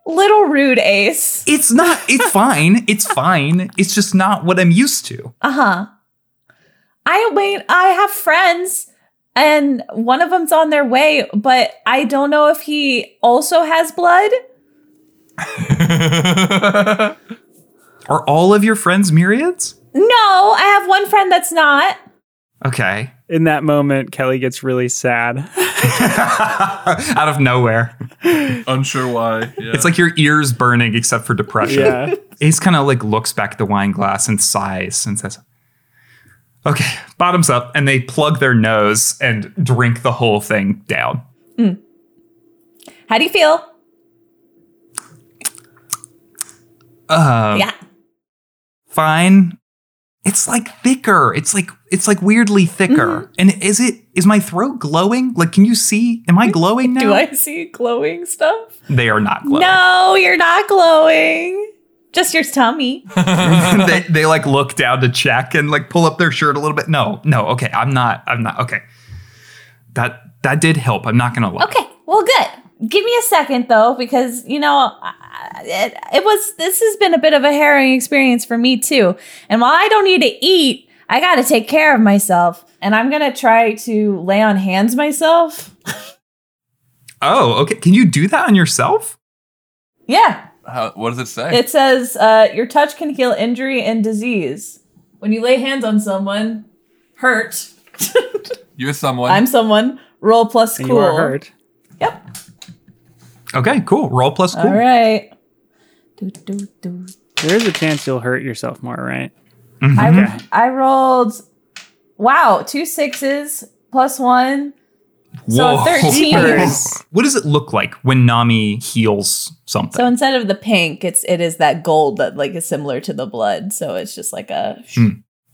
little rude, Ace. it's not. It's fine. It's fine. It's just not what I'm used to. Uh huh. I wait. I have friends, and one of them's on their way, but I don't know if he also has blood. Are all of your friends myriads? No, I have one friend that's not. Okay. In that moment, Kelly gets really sad. Out of nowhere. Unsure why. Yeah. It's like your ears burning except for depression. Yeah. Ace kind of like looks back at the wine glass and sighs and says, Okay, bottoms up. And they plug their nose and drink the whole thing down. How do you feel? Uh, yeah. Fine. It's like thicker. It's like it's like weirdly thicker. Mm-hmm. And is it is my throat glowing? Like, can you see? Am I glowing now? Do I see glowing stuff? They are not glowing. No, you're not glowing. Just your tummy. they, they like look down to check and like pull up their shirt a little bit. No, no, okay. I'm not. I'm not. Okay. That that did help. I'm not gonna lie. Okay, well, good. Give me a second though, because you know it, it was. This has been a bit of a harrowing experience for me too. And while I don't need to eat, I got to take care of myself, and I'm gonna try to lay on hands myself. Oh, okay. Can you do that on yourself? Yeah, How, what does it say? it says uh, your touch can heal injury and disease. When you lay hands on someone, hurt. You're someone. I'm someone. Roll plus And cool. you are hurt. Yep. Okay, cool. Roll plus cool. All right. Do, do, do. There is a chance you'll hurt yourself more, right? Mm-hmm. I, I rolled, wow, two sixes plus one. So 13. what does it look like when Nammi heals something? So instead of the pink, it's it is that gold that like is similar to the blood. So it's just like a. Hmm.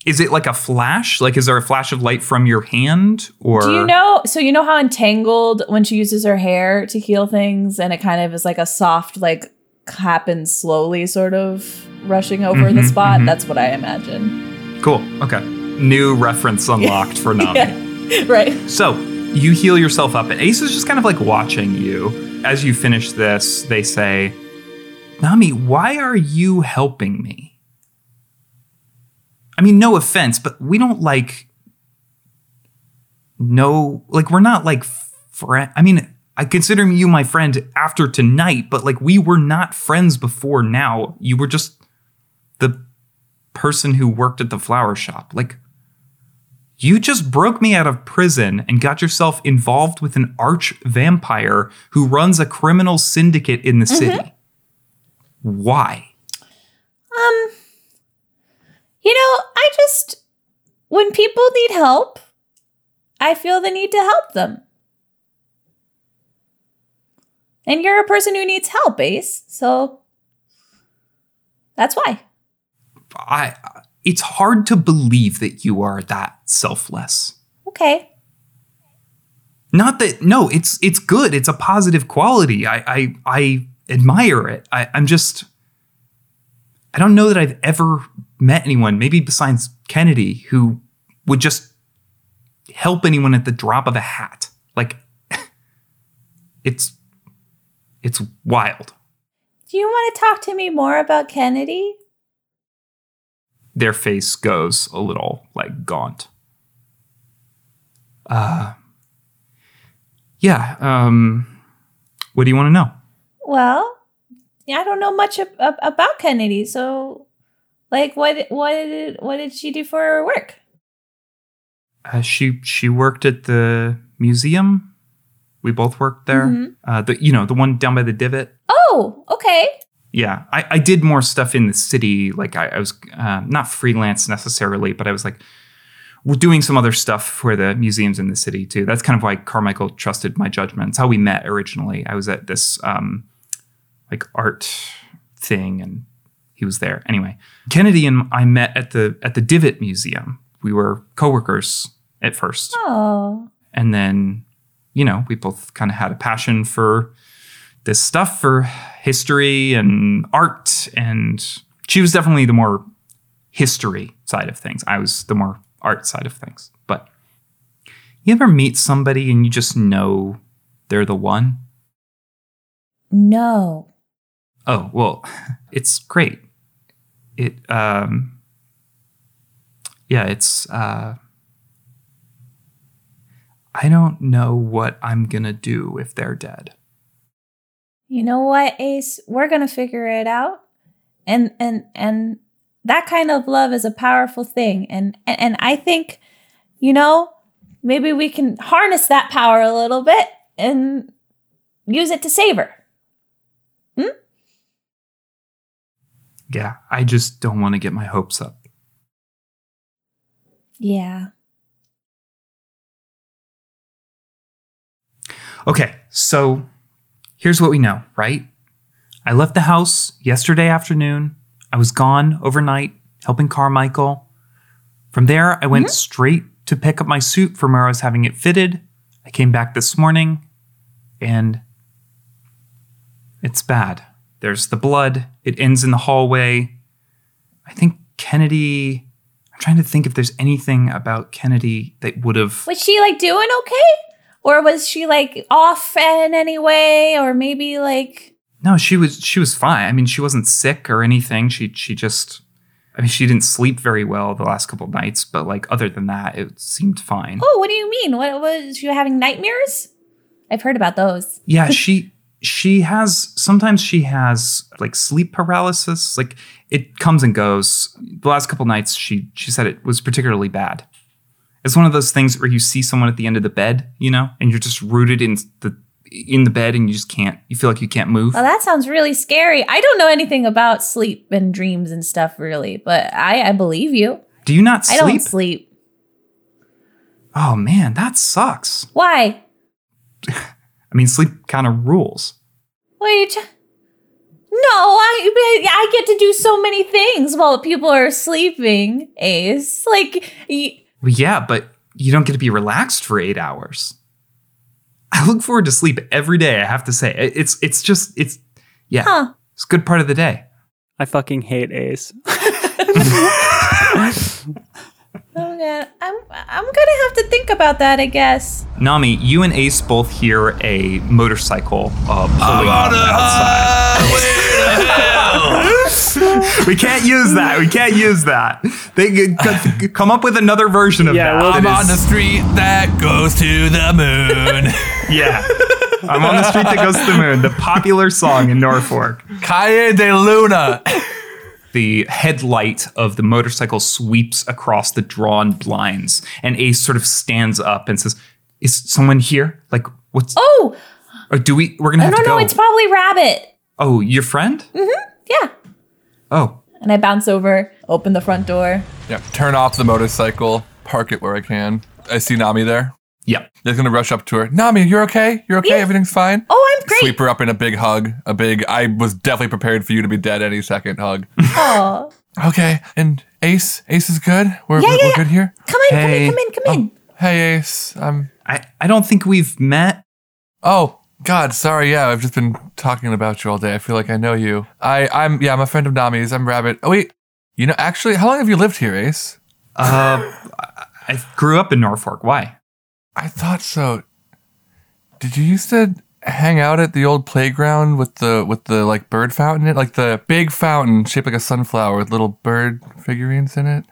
Is it like a flash? Like, is there a flash of light from your hand? Or Do you know? So you know how entangled when she uses her hair to heal things, and it kind of is like a soft, like happens slowly, sort of rushing over the Mhm, spot. mhm. That's what I imagine. Cool. Okay. New reference unlocked for Nammi. right. So you heal yourself up, and Ace is just kind of like watching you. As you finish this, they say, Nammi, why are you helping me? I mean, no offense, but we don't like, no, like, we're not like friend. I mean, I consider you my friend after tonight, but like, we were not friends before now. You were just the person who worked at the flower shop. Like, you just broke me out of prison and got yourself involved with an arch vampire who runs a criminal syndicate in the city. Why? Um, you know, I just when people need help, I feel the need to help them. And you're a person who needs help, Ace. So that's why. I it's hard to believe that you are that selfless. Okay. Not that no, it's it's good. It's a positive quality. I I I admire it. I, I'm just I don't know that I've ever met anyone, maybe besides Kennedy, who would just help anyone at the drop of a hat. Like it's it's wild. Do you want to talk to me more about Kennedy? Their face goes a little like gaunt. Uh yeah, um what do you want to know? Well, I don't know much ab- ab- about Kennedy. So, like, what what did what did she do for her work? Uh, she she worked at the museum. We both worked there. Mhm. Uh, the you know the one down by the divot. Oh, okay. Yeah, I, I did more stuff in the city. Like I, I was uh, not freelance necessarily, but I was like we're doing some other stuff for the museums in the city too. That's kind of why Carmichael trusted my judgment. It's how we met originally. I was at this um, like art thing, and he was there. Anyway, Kennedy and I met at the at the Divot Museum. We were coworkers at first, Oh. and then you know we both kind of had a passion for this stuff for history and art and she was definitely the more history side of things i was the more art side of things but you ever meet somebody and you just know they're the one No. oh well it's great it um yeah it's uh i don't know what i'm gonna do if they're dead You know what, Ace? We're gonna figure it out. And and and that kind of love is a powerful thing. And and, and I think, you know, maybe we can harness that power a little bit and use it to save her. Yeah i just don't want to get my hopes up Yeah. Okay, so here's what we know, right? I left the house yesterday afternoon. I was gone overnight helping Carmichael. From there, I went mm-hmm. straight to pick up my suit from where I was having it fitted. I came back this morning and it's bad. There's the blood, it ends in the hallway. I think Kennedy. I'm trying to think if there's anything about Kennedy that would have. Was she like doing okay? Or was she like off in any way? Or maybe like No, she was she was fine. I mean, she wasn't sick or anything. She she just I mean, she didn't sleep very well the last couple of nights, but like other than that, it seemed fine. Oh, what do you mean? What was she having nightmares? I've heard about those. Yeah, she she has sometimes she has like sleep paralysis. Like it comes and goes. The last couple nights she she said it was particularly bad. It's one of those things where you see someone at the end of the bed, you know, and you're just rooted in the in the bed and you just can't you feel like you can't move. Well, that sounds really scary. I don't know anything about sleep and dreams and stuff really, but I, I believe you. Do you not sleep? I don't sleep. Oh man, that sucks. Why? I mean, sleep kind of rules. Wait. No, I I get to do so many things while people are sleeping. Ace, like y- yeah, but you don't get to be relaxed for eight hours. I look forward to sleep every day. I have to say, it's it's just it's yeah, Huh. it's a good part of the day. I fucking hate Ace. oh god, I'm I'm gonna have to think about that. I guess. Nammi, you and Ace both hear a motorcycle uh, pulling up outside. we can't use that. We can't use that. They c- c- come up with another version of Yeah, that. well, I'm on the street that goes to the moon. yeah. I'm on the street that goes to the moon. The popular song in Norfolk. Calle de Luna. The headlight of the motorcycle sweeps across the drawn blinds, and Ace sort of stands up and says, "Is someone here? Like, what's? Oh Or do we? We're gonna have no to go. no! go. It's probably Rabbit. oh, your friend? Mm-hmm. Yeah. Oh, And I bounce over, open the front door. yeah, turn off the motorcycle, park it where I can. I see Nammi there. Yeah. Just gonna rush up to her. Nammi, you're okay? You're okay? Yeah. Everything's fine? Oh, I'm great. Sweep her up in a big hug. A big, I was definitely prepared for you to be dead any second hug. Oh, okay, and Ace, Ace is good? We're, Yeah, we're, yeah, we're good here? come in, Hey. come in, come in, come in. Hey, Ace. Um, I I don't think we've met. oh, God, sorry. Yeah, I've just been talking about you all day. I feel like I know you. I, I'm, yeah, I'm a friend of Nammi's. I'm Rabbit. Oh, wait. You know, actually, how long have you lived here, Ace? Uh, I- I grew up in Norfolk. Why? I thought so. Did you used to hang out at the old playground with the with the like bird fountain in it, like the big fountain shaped like a sunflower with little bird figurines in it?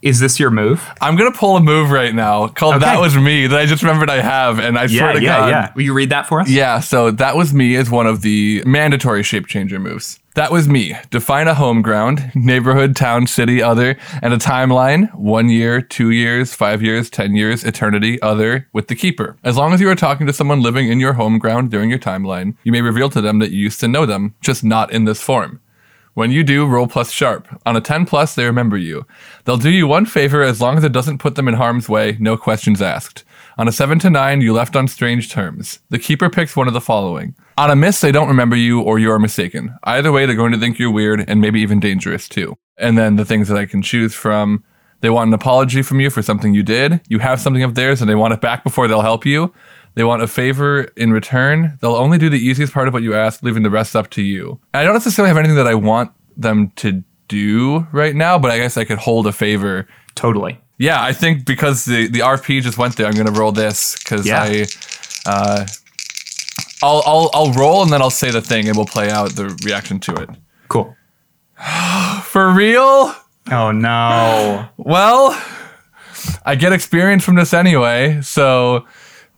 Is this your move? I'm gonna pull a move right now called Okay. "That Was Me" that I just remembered I have, and I swear to God, yeah. Will you read that for us? Yeah, so that was me as one of the mandatory shape changer moves. That was me. Define a home ground, neighborhood, town, city, other, and a timeline one year, two years, five years, 10 years, eternity, other, with the keeper. As long as you are talking to someone living in your home ground during your timeline, you may reveal to them that you used to know them, just not in this form. When you do, roll plus sharp. On a 10 plus, they remember you. They'll do you one favor as long as it doesn't put them in harm's way, no questions asked. On a 7 to 9, you left on strange terms. The keeper picks one of the following. On a miss, they don't remember you or you are mistaken. Either way, they're going to think you're weird and maybe even dangerous too. And then the things that I can choose from they want an apology from you for something you did. You have something of theirs and they want it back before they'll help you. They want a favor in return. They'll only do the easiest part of what you ask, leaving the rest up to you. I don't necessarily have anything that I want them to do right now, but I guess I could hold a favor. Totally. Yeah, I think because the, the RP just went there, I'm gonna roll this because Yeah. I uh I'll, I'll I'll roll and then I'll say the thing and we'll play out the reaction to it. Cool. For real? Oh no. Well, I get experience from this anyway, so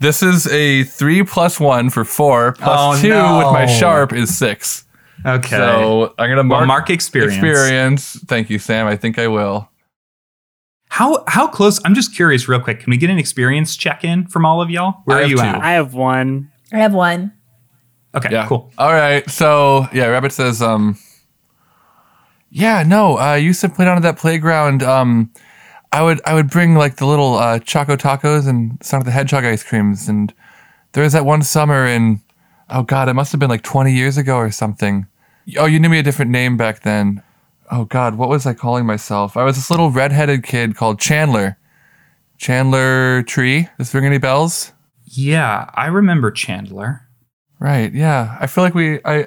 this is a three plus one for four plus Oh, two no. with my sharp is six. Okay. So I'm gonna mark, well, mark experience. experience. Thank you, Sam. I think I will. How how close? I'm just curious, real quick. Can we get an experience check in from all of y'all? Where I are you two. at? I have one. I have one. Okay, Yeah. cool. All right. So yeah, Rabbit says, um, yeah, no, uh, I used to play down at that playground. Um, I would I would bring like the little uh, Choco tacos and Sonic the Hedgehog ice creams, and there was that one summer in oh god, it must have been like twenty years ago or something. Oh, you knew me a different name back then. Oh god, what was I calling myself? I was this little redheaded kid called Chandler. Chandler Tree. Does it ring any bells? Yeah, I remember Chandler. Right. Yeah. I feel like we I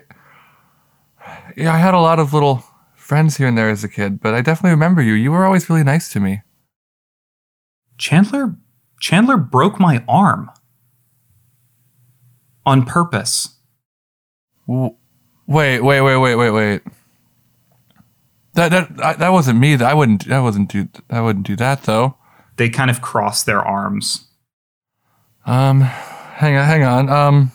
Yeah, I had a lot of little friends here and there as a kid, but I definitely remember you. You were always really nice to me. Chandler Chandler broke my arm on purpose. Wait, wait, wait, wait, wait, wait. That that I, that wasn't me. I wouldn't I wouldn't do I wouldn't do that though. They kind of crossed their arms. Um hang on, hang on. Um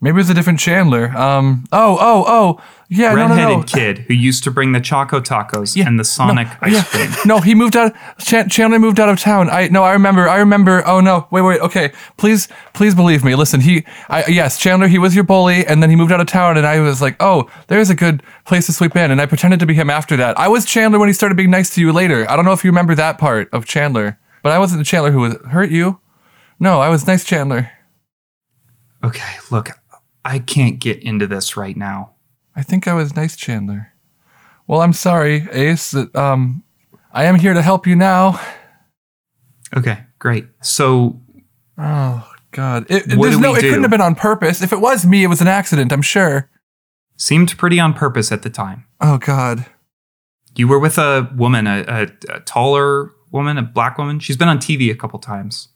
maybe it's a different Chandler. Um oh, oh, oh. Yeah, no, no, Redheaded no. kid who used to bring the Choco Tacos Yeah, and the Sonic ice yeah. cream. No, he moved out. Chan- Chandler moved out of town. I no, I remember. I remember. Oh no, wait, wait. Okay, please, please believe me. Listen, he, I yes, Chandler. He was your bully, and then he moved out of town, and I was like, oh, there's a good place to sleep in, and I pretended to be him after that. I was Chandler when he started being nice to you later. I don't know if you remember that part of Chandler, but I wasn't the Chandler who was hurt you. No, I was nice Chandler. Okay, look, I can't get into this right now. I think I was nice Chandler. Well, I'm sorry, Ace. That um, I am here to help you now. Okay, great. So Oh God! It, What there's do no. It do? couldn't have been on purpose. If it was me, it was an accident. I'm sure. seemed pretty on purpose at the time. Oh God! You were with a woman, a, a, a taller woman, a black woman. She's been on TV a couple times.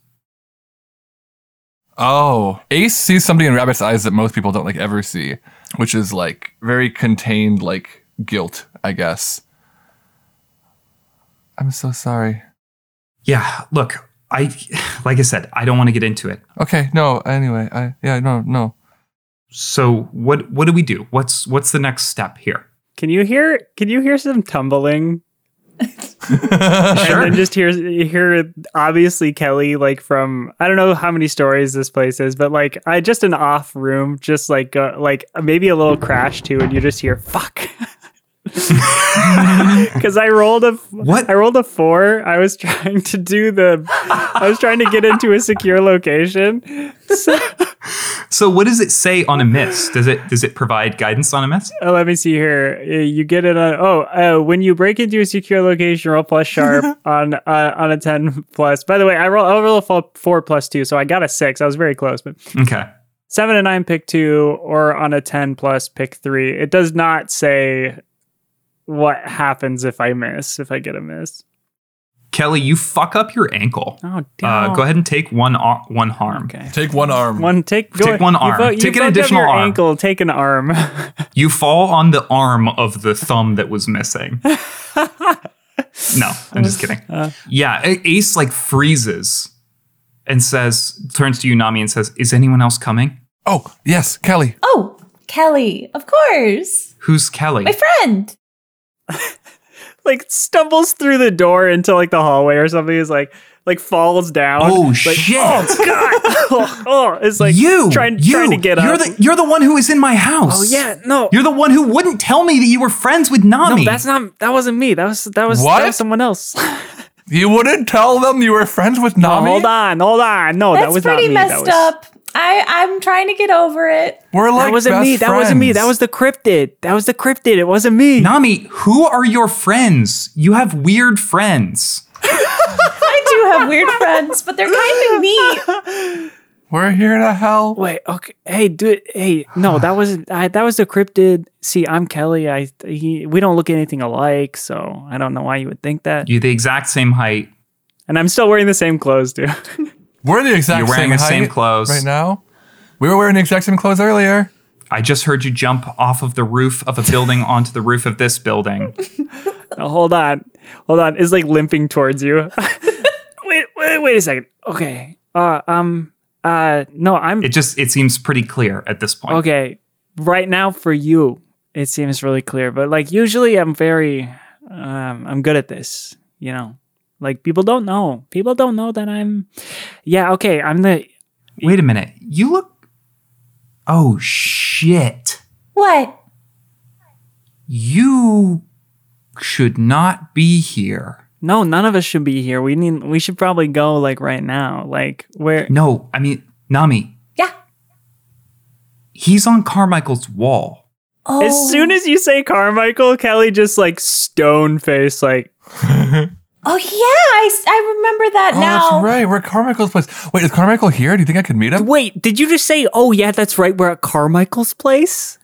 Oh, Ace sees something in Rabbit's eyes that most people don't like ever see, which is like very contained, like guilt. I guess. I'm so sorry. Yeah, look, I like I said, I don't want to get into it. Okay. No. Anyway. I. Yeah. No. No. So what what do we do? What's what's the next step here? Can you hear? Can you hear some tumbling? Sure. And then just hear hear obviously Kelly like from I don't know how many stories this place is, but like I just an off room, just like uh, like maybe a little crash too, and you just hear fuck. Because I rolled a What? I rolled a four. I was trying to do the I was trying to get into a secure location. So, So what does it say on a miss? Does it does it provide guidance on a miss? uh, let me see here. Uh, You get it on. Oh, uh, when you break into a secure location, roll plus sharp on uh, on a ten plus. By the way, I roll I roll a four plus two, so I got a six. I was very close, but Okay. seven and nine pick two, or on a ten plus pick three. It does not say what happens if I miss. If I get a miss. Kelly, you fuck up your ankle. Oh, damn. Uh, go ahead and take one ar- one harm. Okay. Take one arm. One take. Go, Take one you arm. fu- you Take an fucked up additional your arm. Ankle. Take an arm. You fall on the arm of the thumb that was missing. no, I'm just kidding. yeah, Ace like freezes and says, turns to you, Nammi, and says, "Is anyone else coming? Oh yes, Kelly. Oh, Kelly, of course. Who's Kelly?" My friend. like stumbles through the door into like the hallway or something. Is like like falls down. Oh, like, shit. Oh god! oh, oh, it's like you trying you, trying to get you're up. The, you're the one who was in my house. oh yeah, no, You're the one who wouldn't tell me that you were friends with Nammi. no, that's not. That wasn't me. That was that was What? that was someone else. You wouldn't tell them you were friends with No, Nammi? hold on, hold on. No, That's that was pretty not me. messed that was, up. I I'm trying to get over it. We're like That wasn't best me. That wasn't me. That was the cryptid. That was the cryptid. It wasn't me. Nammi, who are your friends? You have weird friends. I do have weird friends, but they're kind of neat. We're here to help. Wait, okay. Hey, dude. Hey, no, that wasn't. I, that was the cryptid. See, I'm Kelly. I he, we don't look anything alike, so I don't know why you would think that. You're the exact same height. And I'm still wearing the same clothes, dude. We're the exact You're wearing same the same height clothes. right now. We were wearing the exact same clothes earlier. I just heard you jump off of the roof of a building onto the roof of this building. Now, hold on, hold on. Is like limping towards you. wait, wait, wait a second. Okay. Uh, um, uh, no, I'm It just it seems pretty clear at this point. okay. Right now, for you, it seems really clear. But like usually, I'm very, um, I'm good at this. You know, like people don't know. People don't know that I'm. Yeah. Okay. I'm the. Wait a minute. You look Oh shit. What? You should not be here. No, none of us should be here. We need. We should probably go like right now. Like where? No, I mean Nammi. Yeah. He's on Carmichael's wall. Oh. As soon as you say Carmichael, Kelly just like stone face, like Oh yeah, I, I remember that Oh, now. that's right. We're at Carmichael's place. Wait, is Carmichael here? Do you think I could meet him? Wait, did you just say, oh, yeah, that's right, we're at Carmichael's place?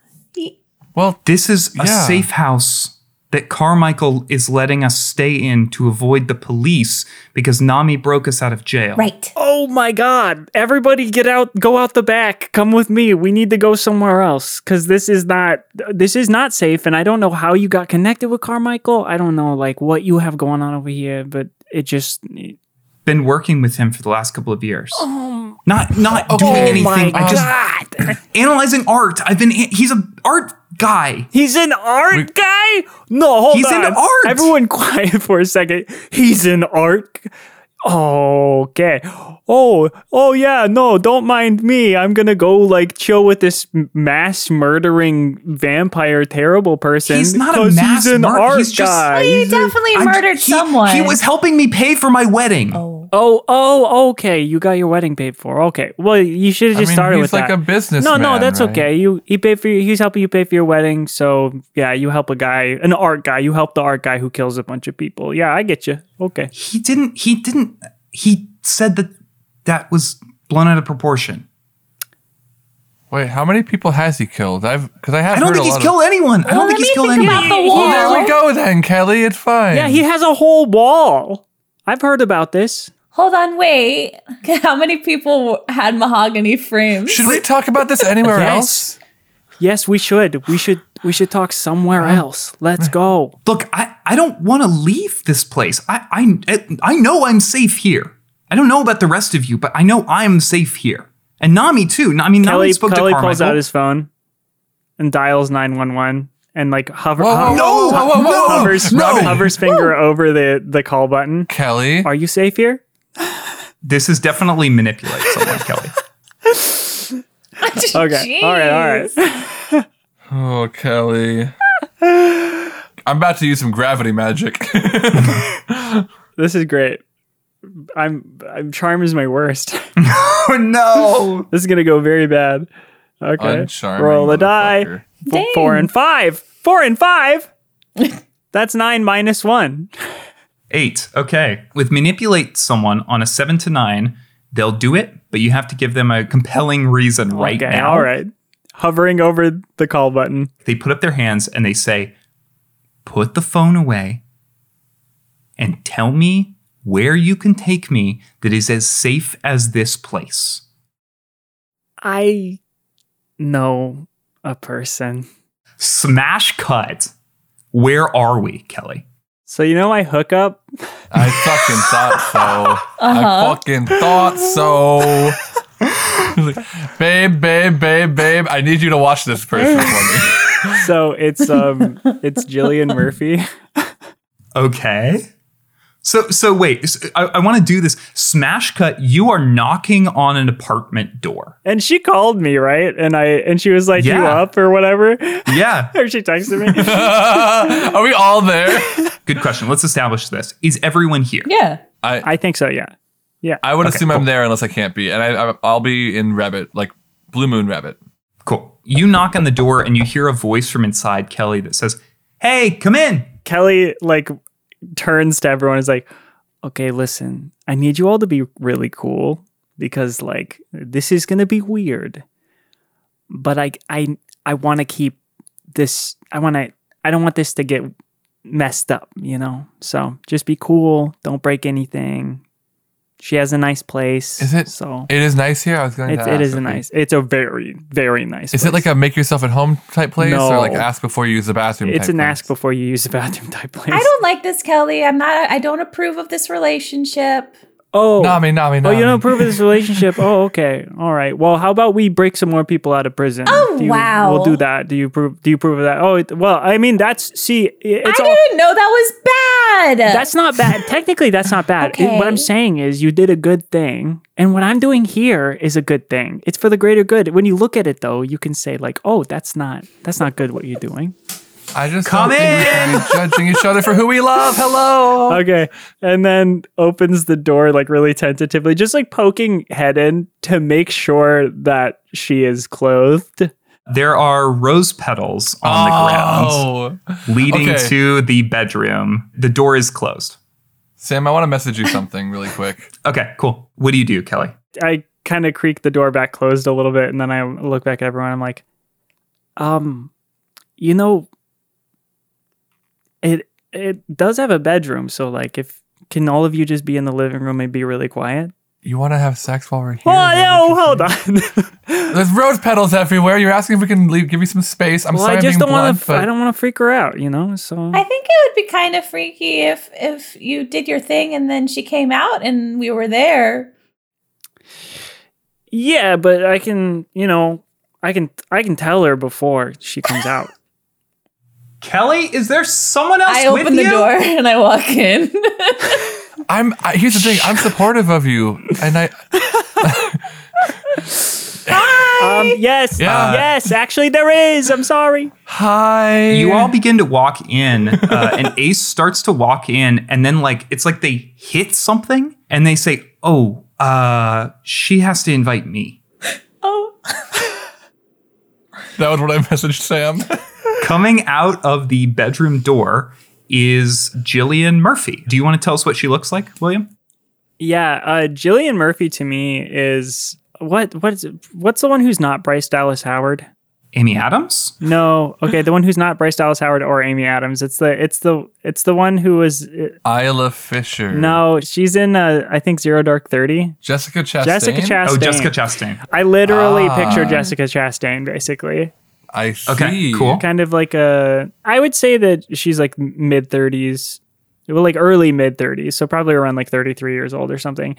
Well, This is a Yeah. safe house that Carmichael is letting us stay in to avoid the police because Nammi broke us out of jail. Right. Oh my god. Everybody get out, go out the back. Come with me. We need to go somewhere else cuz this is not this is not safe and I don't know how you got connected with Carmichael. I don't know like what you have going on over here, but it just Been working with him for the last couple of years. Oh not not oh doing Oh anything. my I just god. analyzing art. I've been he's a art guy. He's an art We- guy? No, hold He's on. into art. Everyone quiet for a second. He's an art g- Okay. Oh, oh yeah, no, don't mind me. I'm gonna go like chill with this mass murdering vampire terrible person. He's not a 'cause mass He's an mur- art he's just- guy. He definitely I'm- murdered he- someone. He was helping me pay for my wedding. Oh. Oh, oh, okay. You got your wedding paid for. Okay. Well, you should have I just mean, started he's with like that. a businessman. No, no, that's right? okay. You he paid for you. He's helping you pay for your wedding. So yeah, you help a guy, an art guy. You help the art guy who kills a bunch of people. Yeah, I get you. Okay. He didn't he didn't he said that that was blown out of proportion. Wait, how many people has he killed? I've because I have. I don't think he's lot killed anyone. I don't let think he's killed think anyone. the wall. well, there we go then, Kelly. It's fine. Yeah, he has a whole wall. I've heard about this. Hold on, wait. How many people had mahogany frames? Should we talk about this anywhere Yes. else? Yes, we should. We should. We should talk somewhere else. Let's go. Look, I, I don't want to leave this place. I, I I know I'm safe here. I don't know about the rest of you, but I know I'm safe here. And Nammi too. I mean, Nammi Kelly, spoke Kelly to pulls Carmichael. out his phone and dials nine one one and like hover, Whoa, whoa, ho- whoa, whoa, whoa, whoa, whoa. hovers No. hovers finger over the the call button. Kelly. Are you safe here? This is definitely manipulate someone, Kelly. Okay. All right. All right. Oh, Kelly. I'm about to use some gravity magic. This is great. I'm I'm charm is my worst. oh no! this is gonna go very bad. Okay. Uncharming Roll the die. F- Four and five. Four and five. That's nine minus one. Eight. Okay. With manipulate someone on a seven to nine, they'll do it, but you have to give them a compelling reason right okay. now. All right. Hovering over the call button. They put up their hands and they say, "Put the phone away and tell me where you can take me that is as safe as this place." I know a person. Smash cut. Where are we, Kelly? So you know my hookup? I fucking thought so. I Uh-huh. fucking thought so. Like, babe, babe, babe, babe. I need you to watch this person for me. So it's um it's Jillian Murphy. Okay. So so wait, I want to do this. Smash cut. You are knocking on an apartment door. And she called me, right? And I and she was like, "You up or whatever?" Yeah. or she texted me. Are we all there? Good question. Let's establish this. Is everyone here? Yeah. I I think so. Yeah. Yeah. I would Okay, assume I'm there unless I can't be, and I, I I'll be in Rabbit, like Blue Moon Rabbit. Cool. You knock on the door and you hear a voice from inside Kelly that says, "Hey, come in." Kelly like turns to everyone is like, okay, listen, I need you all to be really cool because like this is gonna be weird. But I I I wanna keep this I wanna I don't want this to get messed up, you know? So just be cool, don't break anything. She has a nice place. Is it- so It is nice here. I was going it's, to. it ask, is a nice it's a very, very nice Is it like a make yourself at home type place, or like ask before you use the bathroom? it's type an place? ask before you use the bathroom type place. I don't like this, Kelly. I'm not. I don't approve of this relationship. Oh, Nammi, Nammi, Oh, Nammi. you don't um, approve of this relationship? Oh, okay. All right. Well, how about we break some more people out of prison? Oh, Do you- wow. We'll do that. Do you approve? Do you approve of that? Oh, it- well, I mean, that's see, it's I all. didn't know that was bad. That's not bad. Technically, that's not bad. It- what I'm saying is, you did a good thing, and what I'm doing here is a good thing. It's for the greater good. When you look at it, though, you can say like, "Oh, that's not that's not good what you're doing." I just Come don't think we should be judging each other for who we love. Hello. Okay, and then opens the door like really tentatively, just like poking head in to make sure that she is clothed. There are rose petals on the ground Oh. leading Okay. to the bedroom. The door is closed. Sam, I want to message you something really quick. Okay, cool. What do you do, Kelly? I kind of creak the door back closed a little bit, and then I look back at everyone. I'm like, um, you know, it it does have a bedroom, so like, if can all of you just be in the living room and be really quiet? You want to have sex while we're here? Oh, Is that no, hold on. There's rose petals everywhere. You're asking if we can leave, give you some space. I'm well, sorry, I I'm just being don't want to. I don't want to freak her out, you know. So I think it would be kind of freaky if if you did your thing and then she came out and we were there. yeah, but I can, you know, I can, I can tell her before she comes out. Kelly, is there someone else I with open the you? door and I walk in. I'm. I, here's the thing. I'm supportive of you, and I. Um, yes, Yeah. yes, actually, there is. I'm sorry. Hi. You all begin to walk in, uh, and Ace starts to walk in, and then like it's like they hit something, and they say, "Oh, uh, she has to invite me." oh, That was what I messaged Sam. Coming out of the bedroom door is Jillian Murphy. Do you want to tell us what she looks like, William? Yeah, uh, Jillian Murphy to me is what? What is? What's the one who's not Bryce Dallas Howard? Amy Adams? No, okay, the one who's not Bryce Dallas Howard or Amy Adams. It's the it's the it's the one who was. uh, Isla Fisher. no, she's in uh, I think Zero Dark Thirty. Jessica Chastain. Jessica Chastain. Oh, Jessica Chastain. I literally Ah. picture Jessica Chastain basically. I see. Okay, cool. Kind of like a. I would say that she's like mid thirties, well, like early mid thirties, so probably around like thirty three years old or something.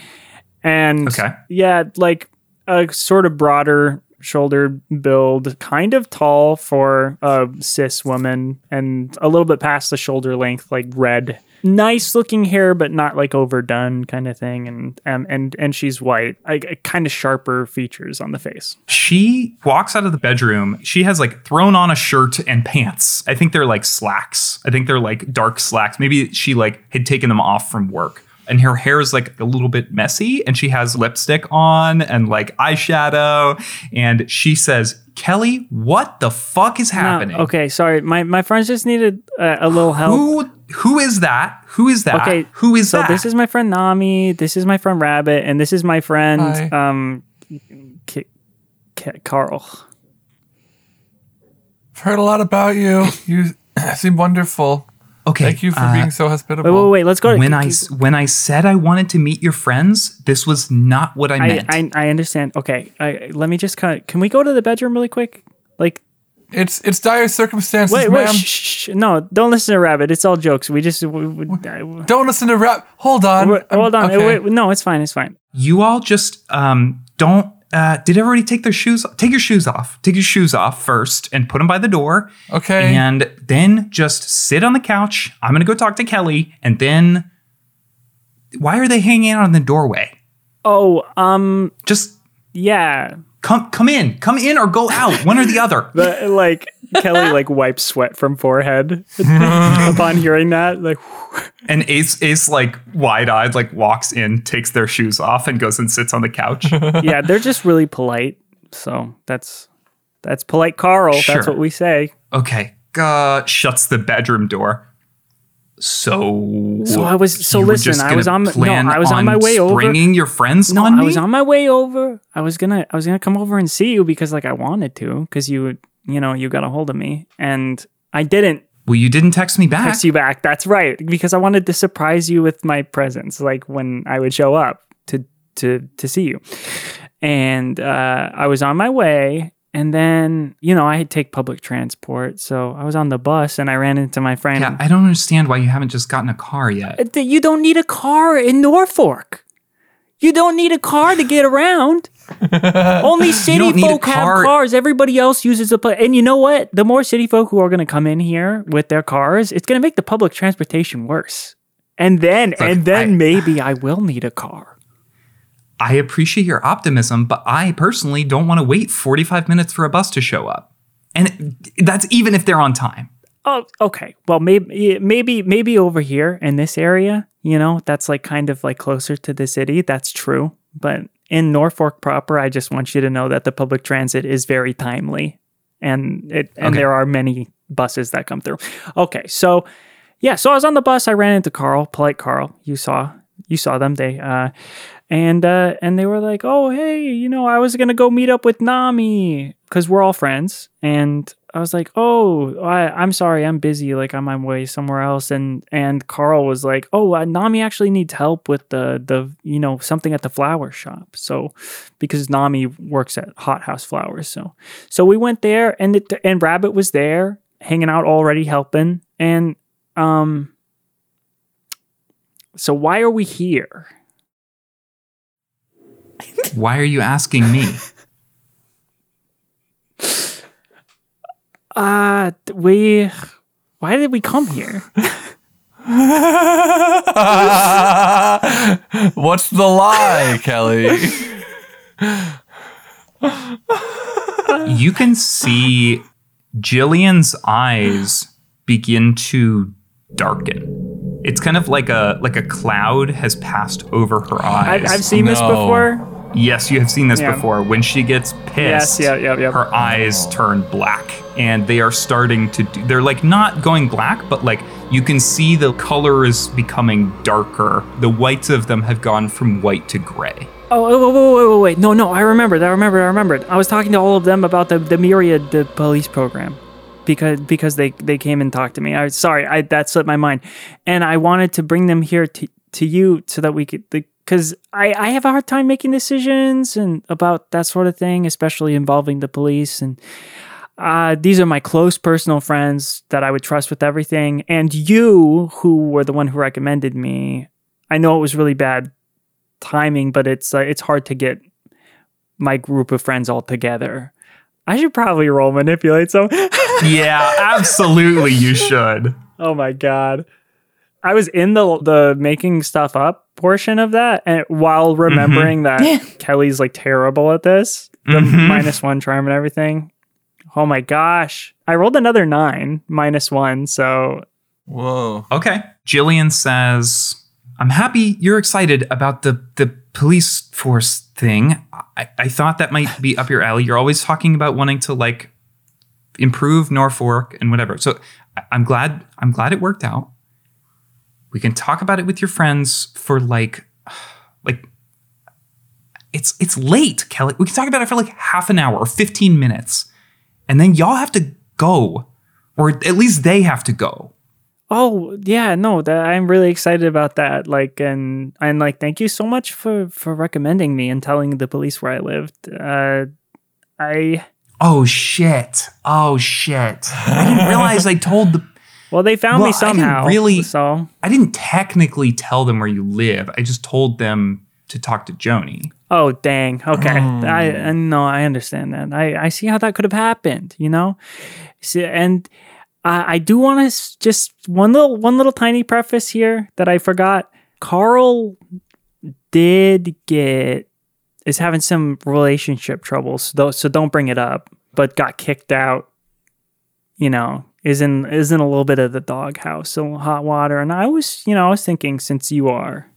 And Okay. yeah, like a sort of broader shoulder build, kind of tall for a cis woman, and a little bit past the shoulder length, like red. Nice looking hair, but not like overdone kind of thing, and um, and and she's white, like kind of sharper features on the face. She walks out of the bedroom. She has like thrown on a shirt and pants. I think they're like slacks. I think they're like dark slacks. Maybe she like had taken them off from work. And her hair is like a little bit messy, and she has lipstick on and like eyeshadow. And she says, Kelly, what the fuck is No, happening? okay, sorry, my my friends just needed uh, a little help. Who who is that? Who is that? Okay, Who is so that? this is my friend Nammi. This is my friend Rabbit, and this is my friend Hi. um, K- K- Carl. I've heard a lot about you. You seem wonderful. okay. Thank you for uh, being so hospitable. Wait, wait, wait. Let's go. To, when I s- when I said I wanted to meet your friends, this was not what I, I, meant. I, I understand. Okay, I, let me just kind of. Can we go to the bedroom really quick? Like, It's it's dire circumstances, wait, ma'am. wait. Shh, shh, shh. No, don't listen to Rabbit. It's all jokes. We just. We, we, I- Don't listen to rap. Hold on. wait, hold on. Okay. Wait, no, it's fine. It's fine. you all just um, don't. Uh, did everybody take their shoes? Take your shoes off. Take your shoes off first and put them by the door. Okay. And then just sit on the couch. I'm gonna go talk to Kelly, and then why are they hanging out in the doorway? Oh, um, Just yeah. Come come in, come in or go out, one or the other. The, like Kelly like wipes sweat from forehead upon hearing that. Like, And Ace Ace like wide eyed like walks in, takes their shoes off, and goes and sits on the couch. yeah, they're just really polite. So that's that's polite Carl. Sure. That's what we say. okay, uh, shuts the bedroom door. So So I was- so listen, I was on no, I was on my way over. Bringing your friends No, on I was on my way over. I was gonna I was gonna come over and see you because like I wanted to because you you know you got a hold of me and I didn't well, you didn't text me back. text you back. That's right because I wanted to surprise you with my presence, like when I would show up to to to see you. And uh, I was on my way, and then you know I take public transport, so I was on the bus, and I ran into my friend. yeah, I don't understand why you haven't just gotten a car yet. Uh, You don't need a car in Norfolk. You don't need a car to get around. Only city don't need a folk have cars. Everybody else uses a. Pu- and you know what? The more city folk who are going to come in here with their cars, it's going to make the public transportation worse. And then, and then I- maybe I will need a car. I appreciate your optimism, but I personally don't want to wait 45 minutes for a bus to show up. And that's even if they're on time. Oh, okay. Well, maybe, maybe, maybe over here in this area, you know, that's like kind of like closer to the city. That's true. But in Norfolk proper, I just want you to know that the public transit is very timely, and it and Okay. there are many buses that come through. Okay, so yeah, so I was on the bus. I ran into Carl, polite Carl. You saw, you saw them. They uh, and uh, and they were like, "Oh, hey, you know, I was gonna go meet up with Nammi because we're all friends." And I was like, "Oh, I, I'm sorry, I'm busy. Like, I'm on my way somewhere else." And and Carl was like, "Oh, uh, Nammi actually needs help with the the you know something at the flower shop." So because Nammi works at Hot House Flowers, so so we went there, and it, and Rabbit was there, hanging out already, helping, and um. So why are we here? Why are you asking me? Uh, we. Why did we come here? What's the lie, Kelly? you can see Jillian's eyes begin to darken. It's kind of like a like a cloud has passed over her eyes. I've, I've seen this before. Yes, you have seen this Yeah. before. When she gets pissed, Yes, pissed, yeah, yeah, yeah. her eyes turn black and they are starting to do, they're like not going black, but like you can see the color is becoming darker. The whites of them have gone from white to gray. Oh, wait, wait, wait, wait, wait, wait. No, no, I remembered. I remembered. I remembered. I was talking to all of them about the the myriad the police program because because they they came and talked to me. I sorry, I that slipped my mind, and I wanted to bring them here to to you so that we could because I I have a hard time making decisions and about that sort of thing, especially involving the police and. Uh, these are my close personal friends that I would trust with everything. And you, who were the one who recommended me, I know it was really bad timing, but it's uh, it's hard to get my group of friends all together. I should probably roll manipulate some. Yeah, absolutely you should. oh my god. I was in the the making stuff up portion of that and while remembering that Kelly's like terrible at this, the Mhm. minus 1 charm and everything. Oh my gosh. I rolled another 9 minus 1, so Whoa. Okay. Jillian says, I'm happy you're excited about the, the police force thing. I, I thought that might be up your alley. You're always talking about wanting to like improve Norfolk and whatever. So I'm glad I'm glad it worked out. We can talk about it with your friends for like like it's it's late, Kelly. We can talk about it for like half an hour or 15 minutes. And then y'all have to go. Or at least they have to go. Oh yeah, no, that I'm really excited about that. Like, and and like, thank you so much for for recommending me and telling the police where I lived. Uh, I Oh shit. Oh shit. I didn't realize I told the well, they found Well, me I didn't somehow. really- so I didn't technically tell them where you live. I just told them to talk to Joni. oh dang, okay, I, I no, I understand that. I I see how that could have happened. You know, see, and I, I do want to just one little one little tiny preface here that I forgot. Carl did get is having some relationship troubles, though. So don't bring it up. But got kicked out. You know, is in is in a little bit of the doghouse, so hot water. And I was, you know, I was thinking since you are,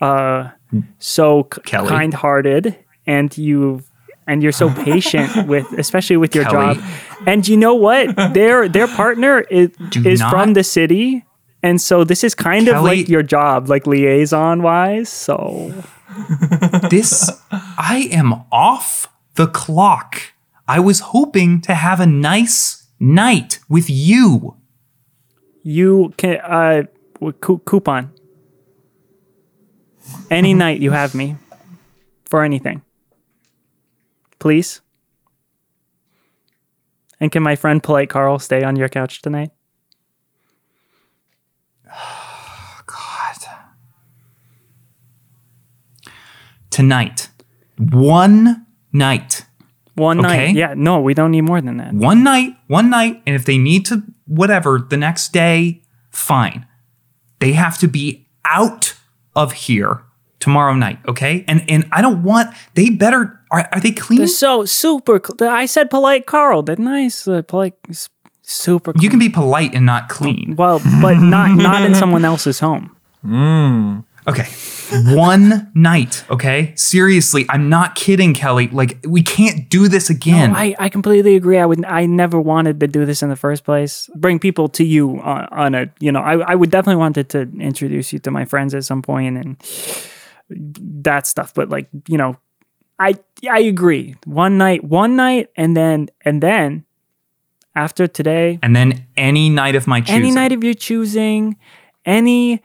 uh, so k- Kelly. kind-hearted, and you and you're so patient with, especially with your Kelly. job. And you know what? Their their partner is Do is not- from the city. And so this is kind of like your job, like liaison wise. So this I am off the clock. I was hoping to have a nice night with you. you can uh w- coupon any night you have me for anything please and can my friend polite carl stay on your couch tonight God, Tonight. One night. one Okay. night yeah no we don't need more than that One night, one night, and if they need to whatever the next day, fine. They have to be out of here tomorrow night, okay? And and I don't want they better are, are they clean? They're so super cl- i said polite carl didn't i S- uh, polite s- super you can be polite and not clean. well but not not in someone else's home hmm. Okay. One night, okay? Seriously, I'm not kidding, Kelly. Like we can't do this again. I, I completely agree. I would I never wanted to do this in the first place. Bring people to you on, on a you know I I would definitely wanted to introduce you to my friends at some point and that stuff. But like you know, I I agree. One night, one night, and then and then after today, and then any night of my choosing. any night of your choosing, any.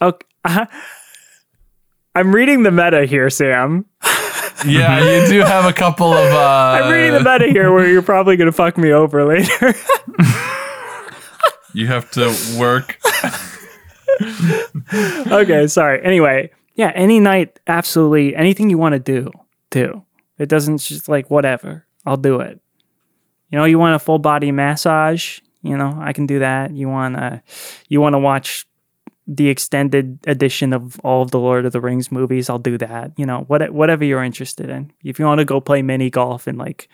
Okay, I'm reading the meta here, Sam. Yeah, you do have a couple of. Uh, I'm reading the meta here where you're probably gonna fuck me over later. You have to work. okay, sorry. Anyway, yeah, any night, absolutely anything you want to do, do. It doesn't just like whatever. I'll do it. You know, you want a full body massage, you know, I can do that. You want to you want to watch the extended edition of all of the Lord of the Rings movies, I'll do that. You know, what whatever you're interested in. If you want to go play mini golf and like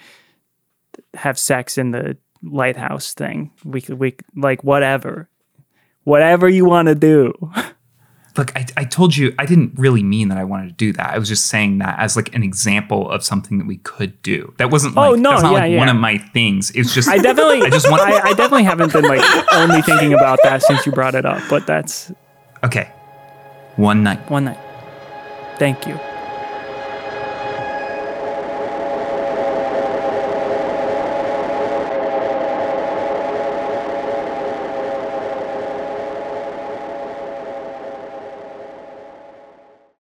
have sex in the lighthouse thing, we could we like whatever. Whatever you want to do. Look, I, I told you I didn't really mean that I wanted to do that. I was just saying that as like an example of something that we could do. That wasn't oh, like Oh, no, that's not yeah, like yeah. one of my things. It's just I definitely, I just want I, I definitely haven't been like only thinking about that since you brought it up. But that's okay. One night. one night. Thank you.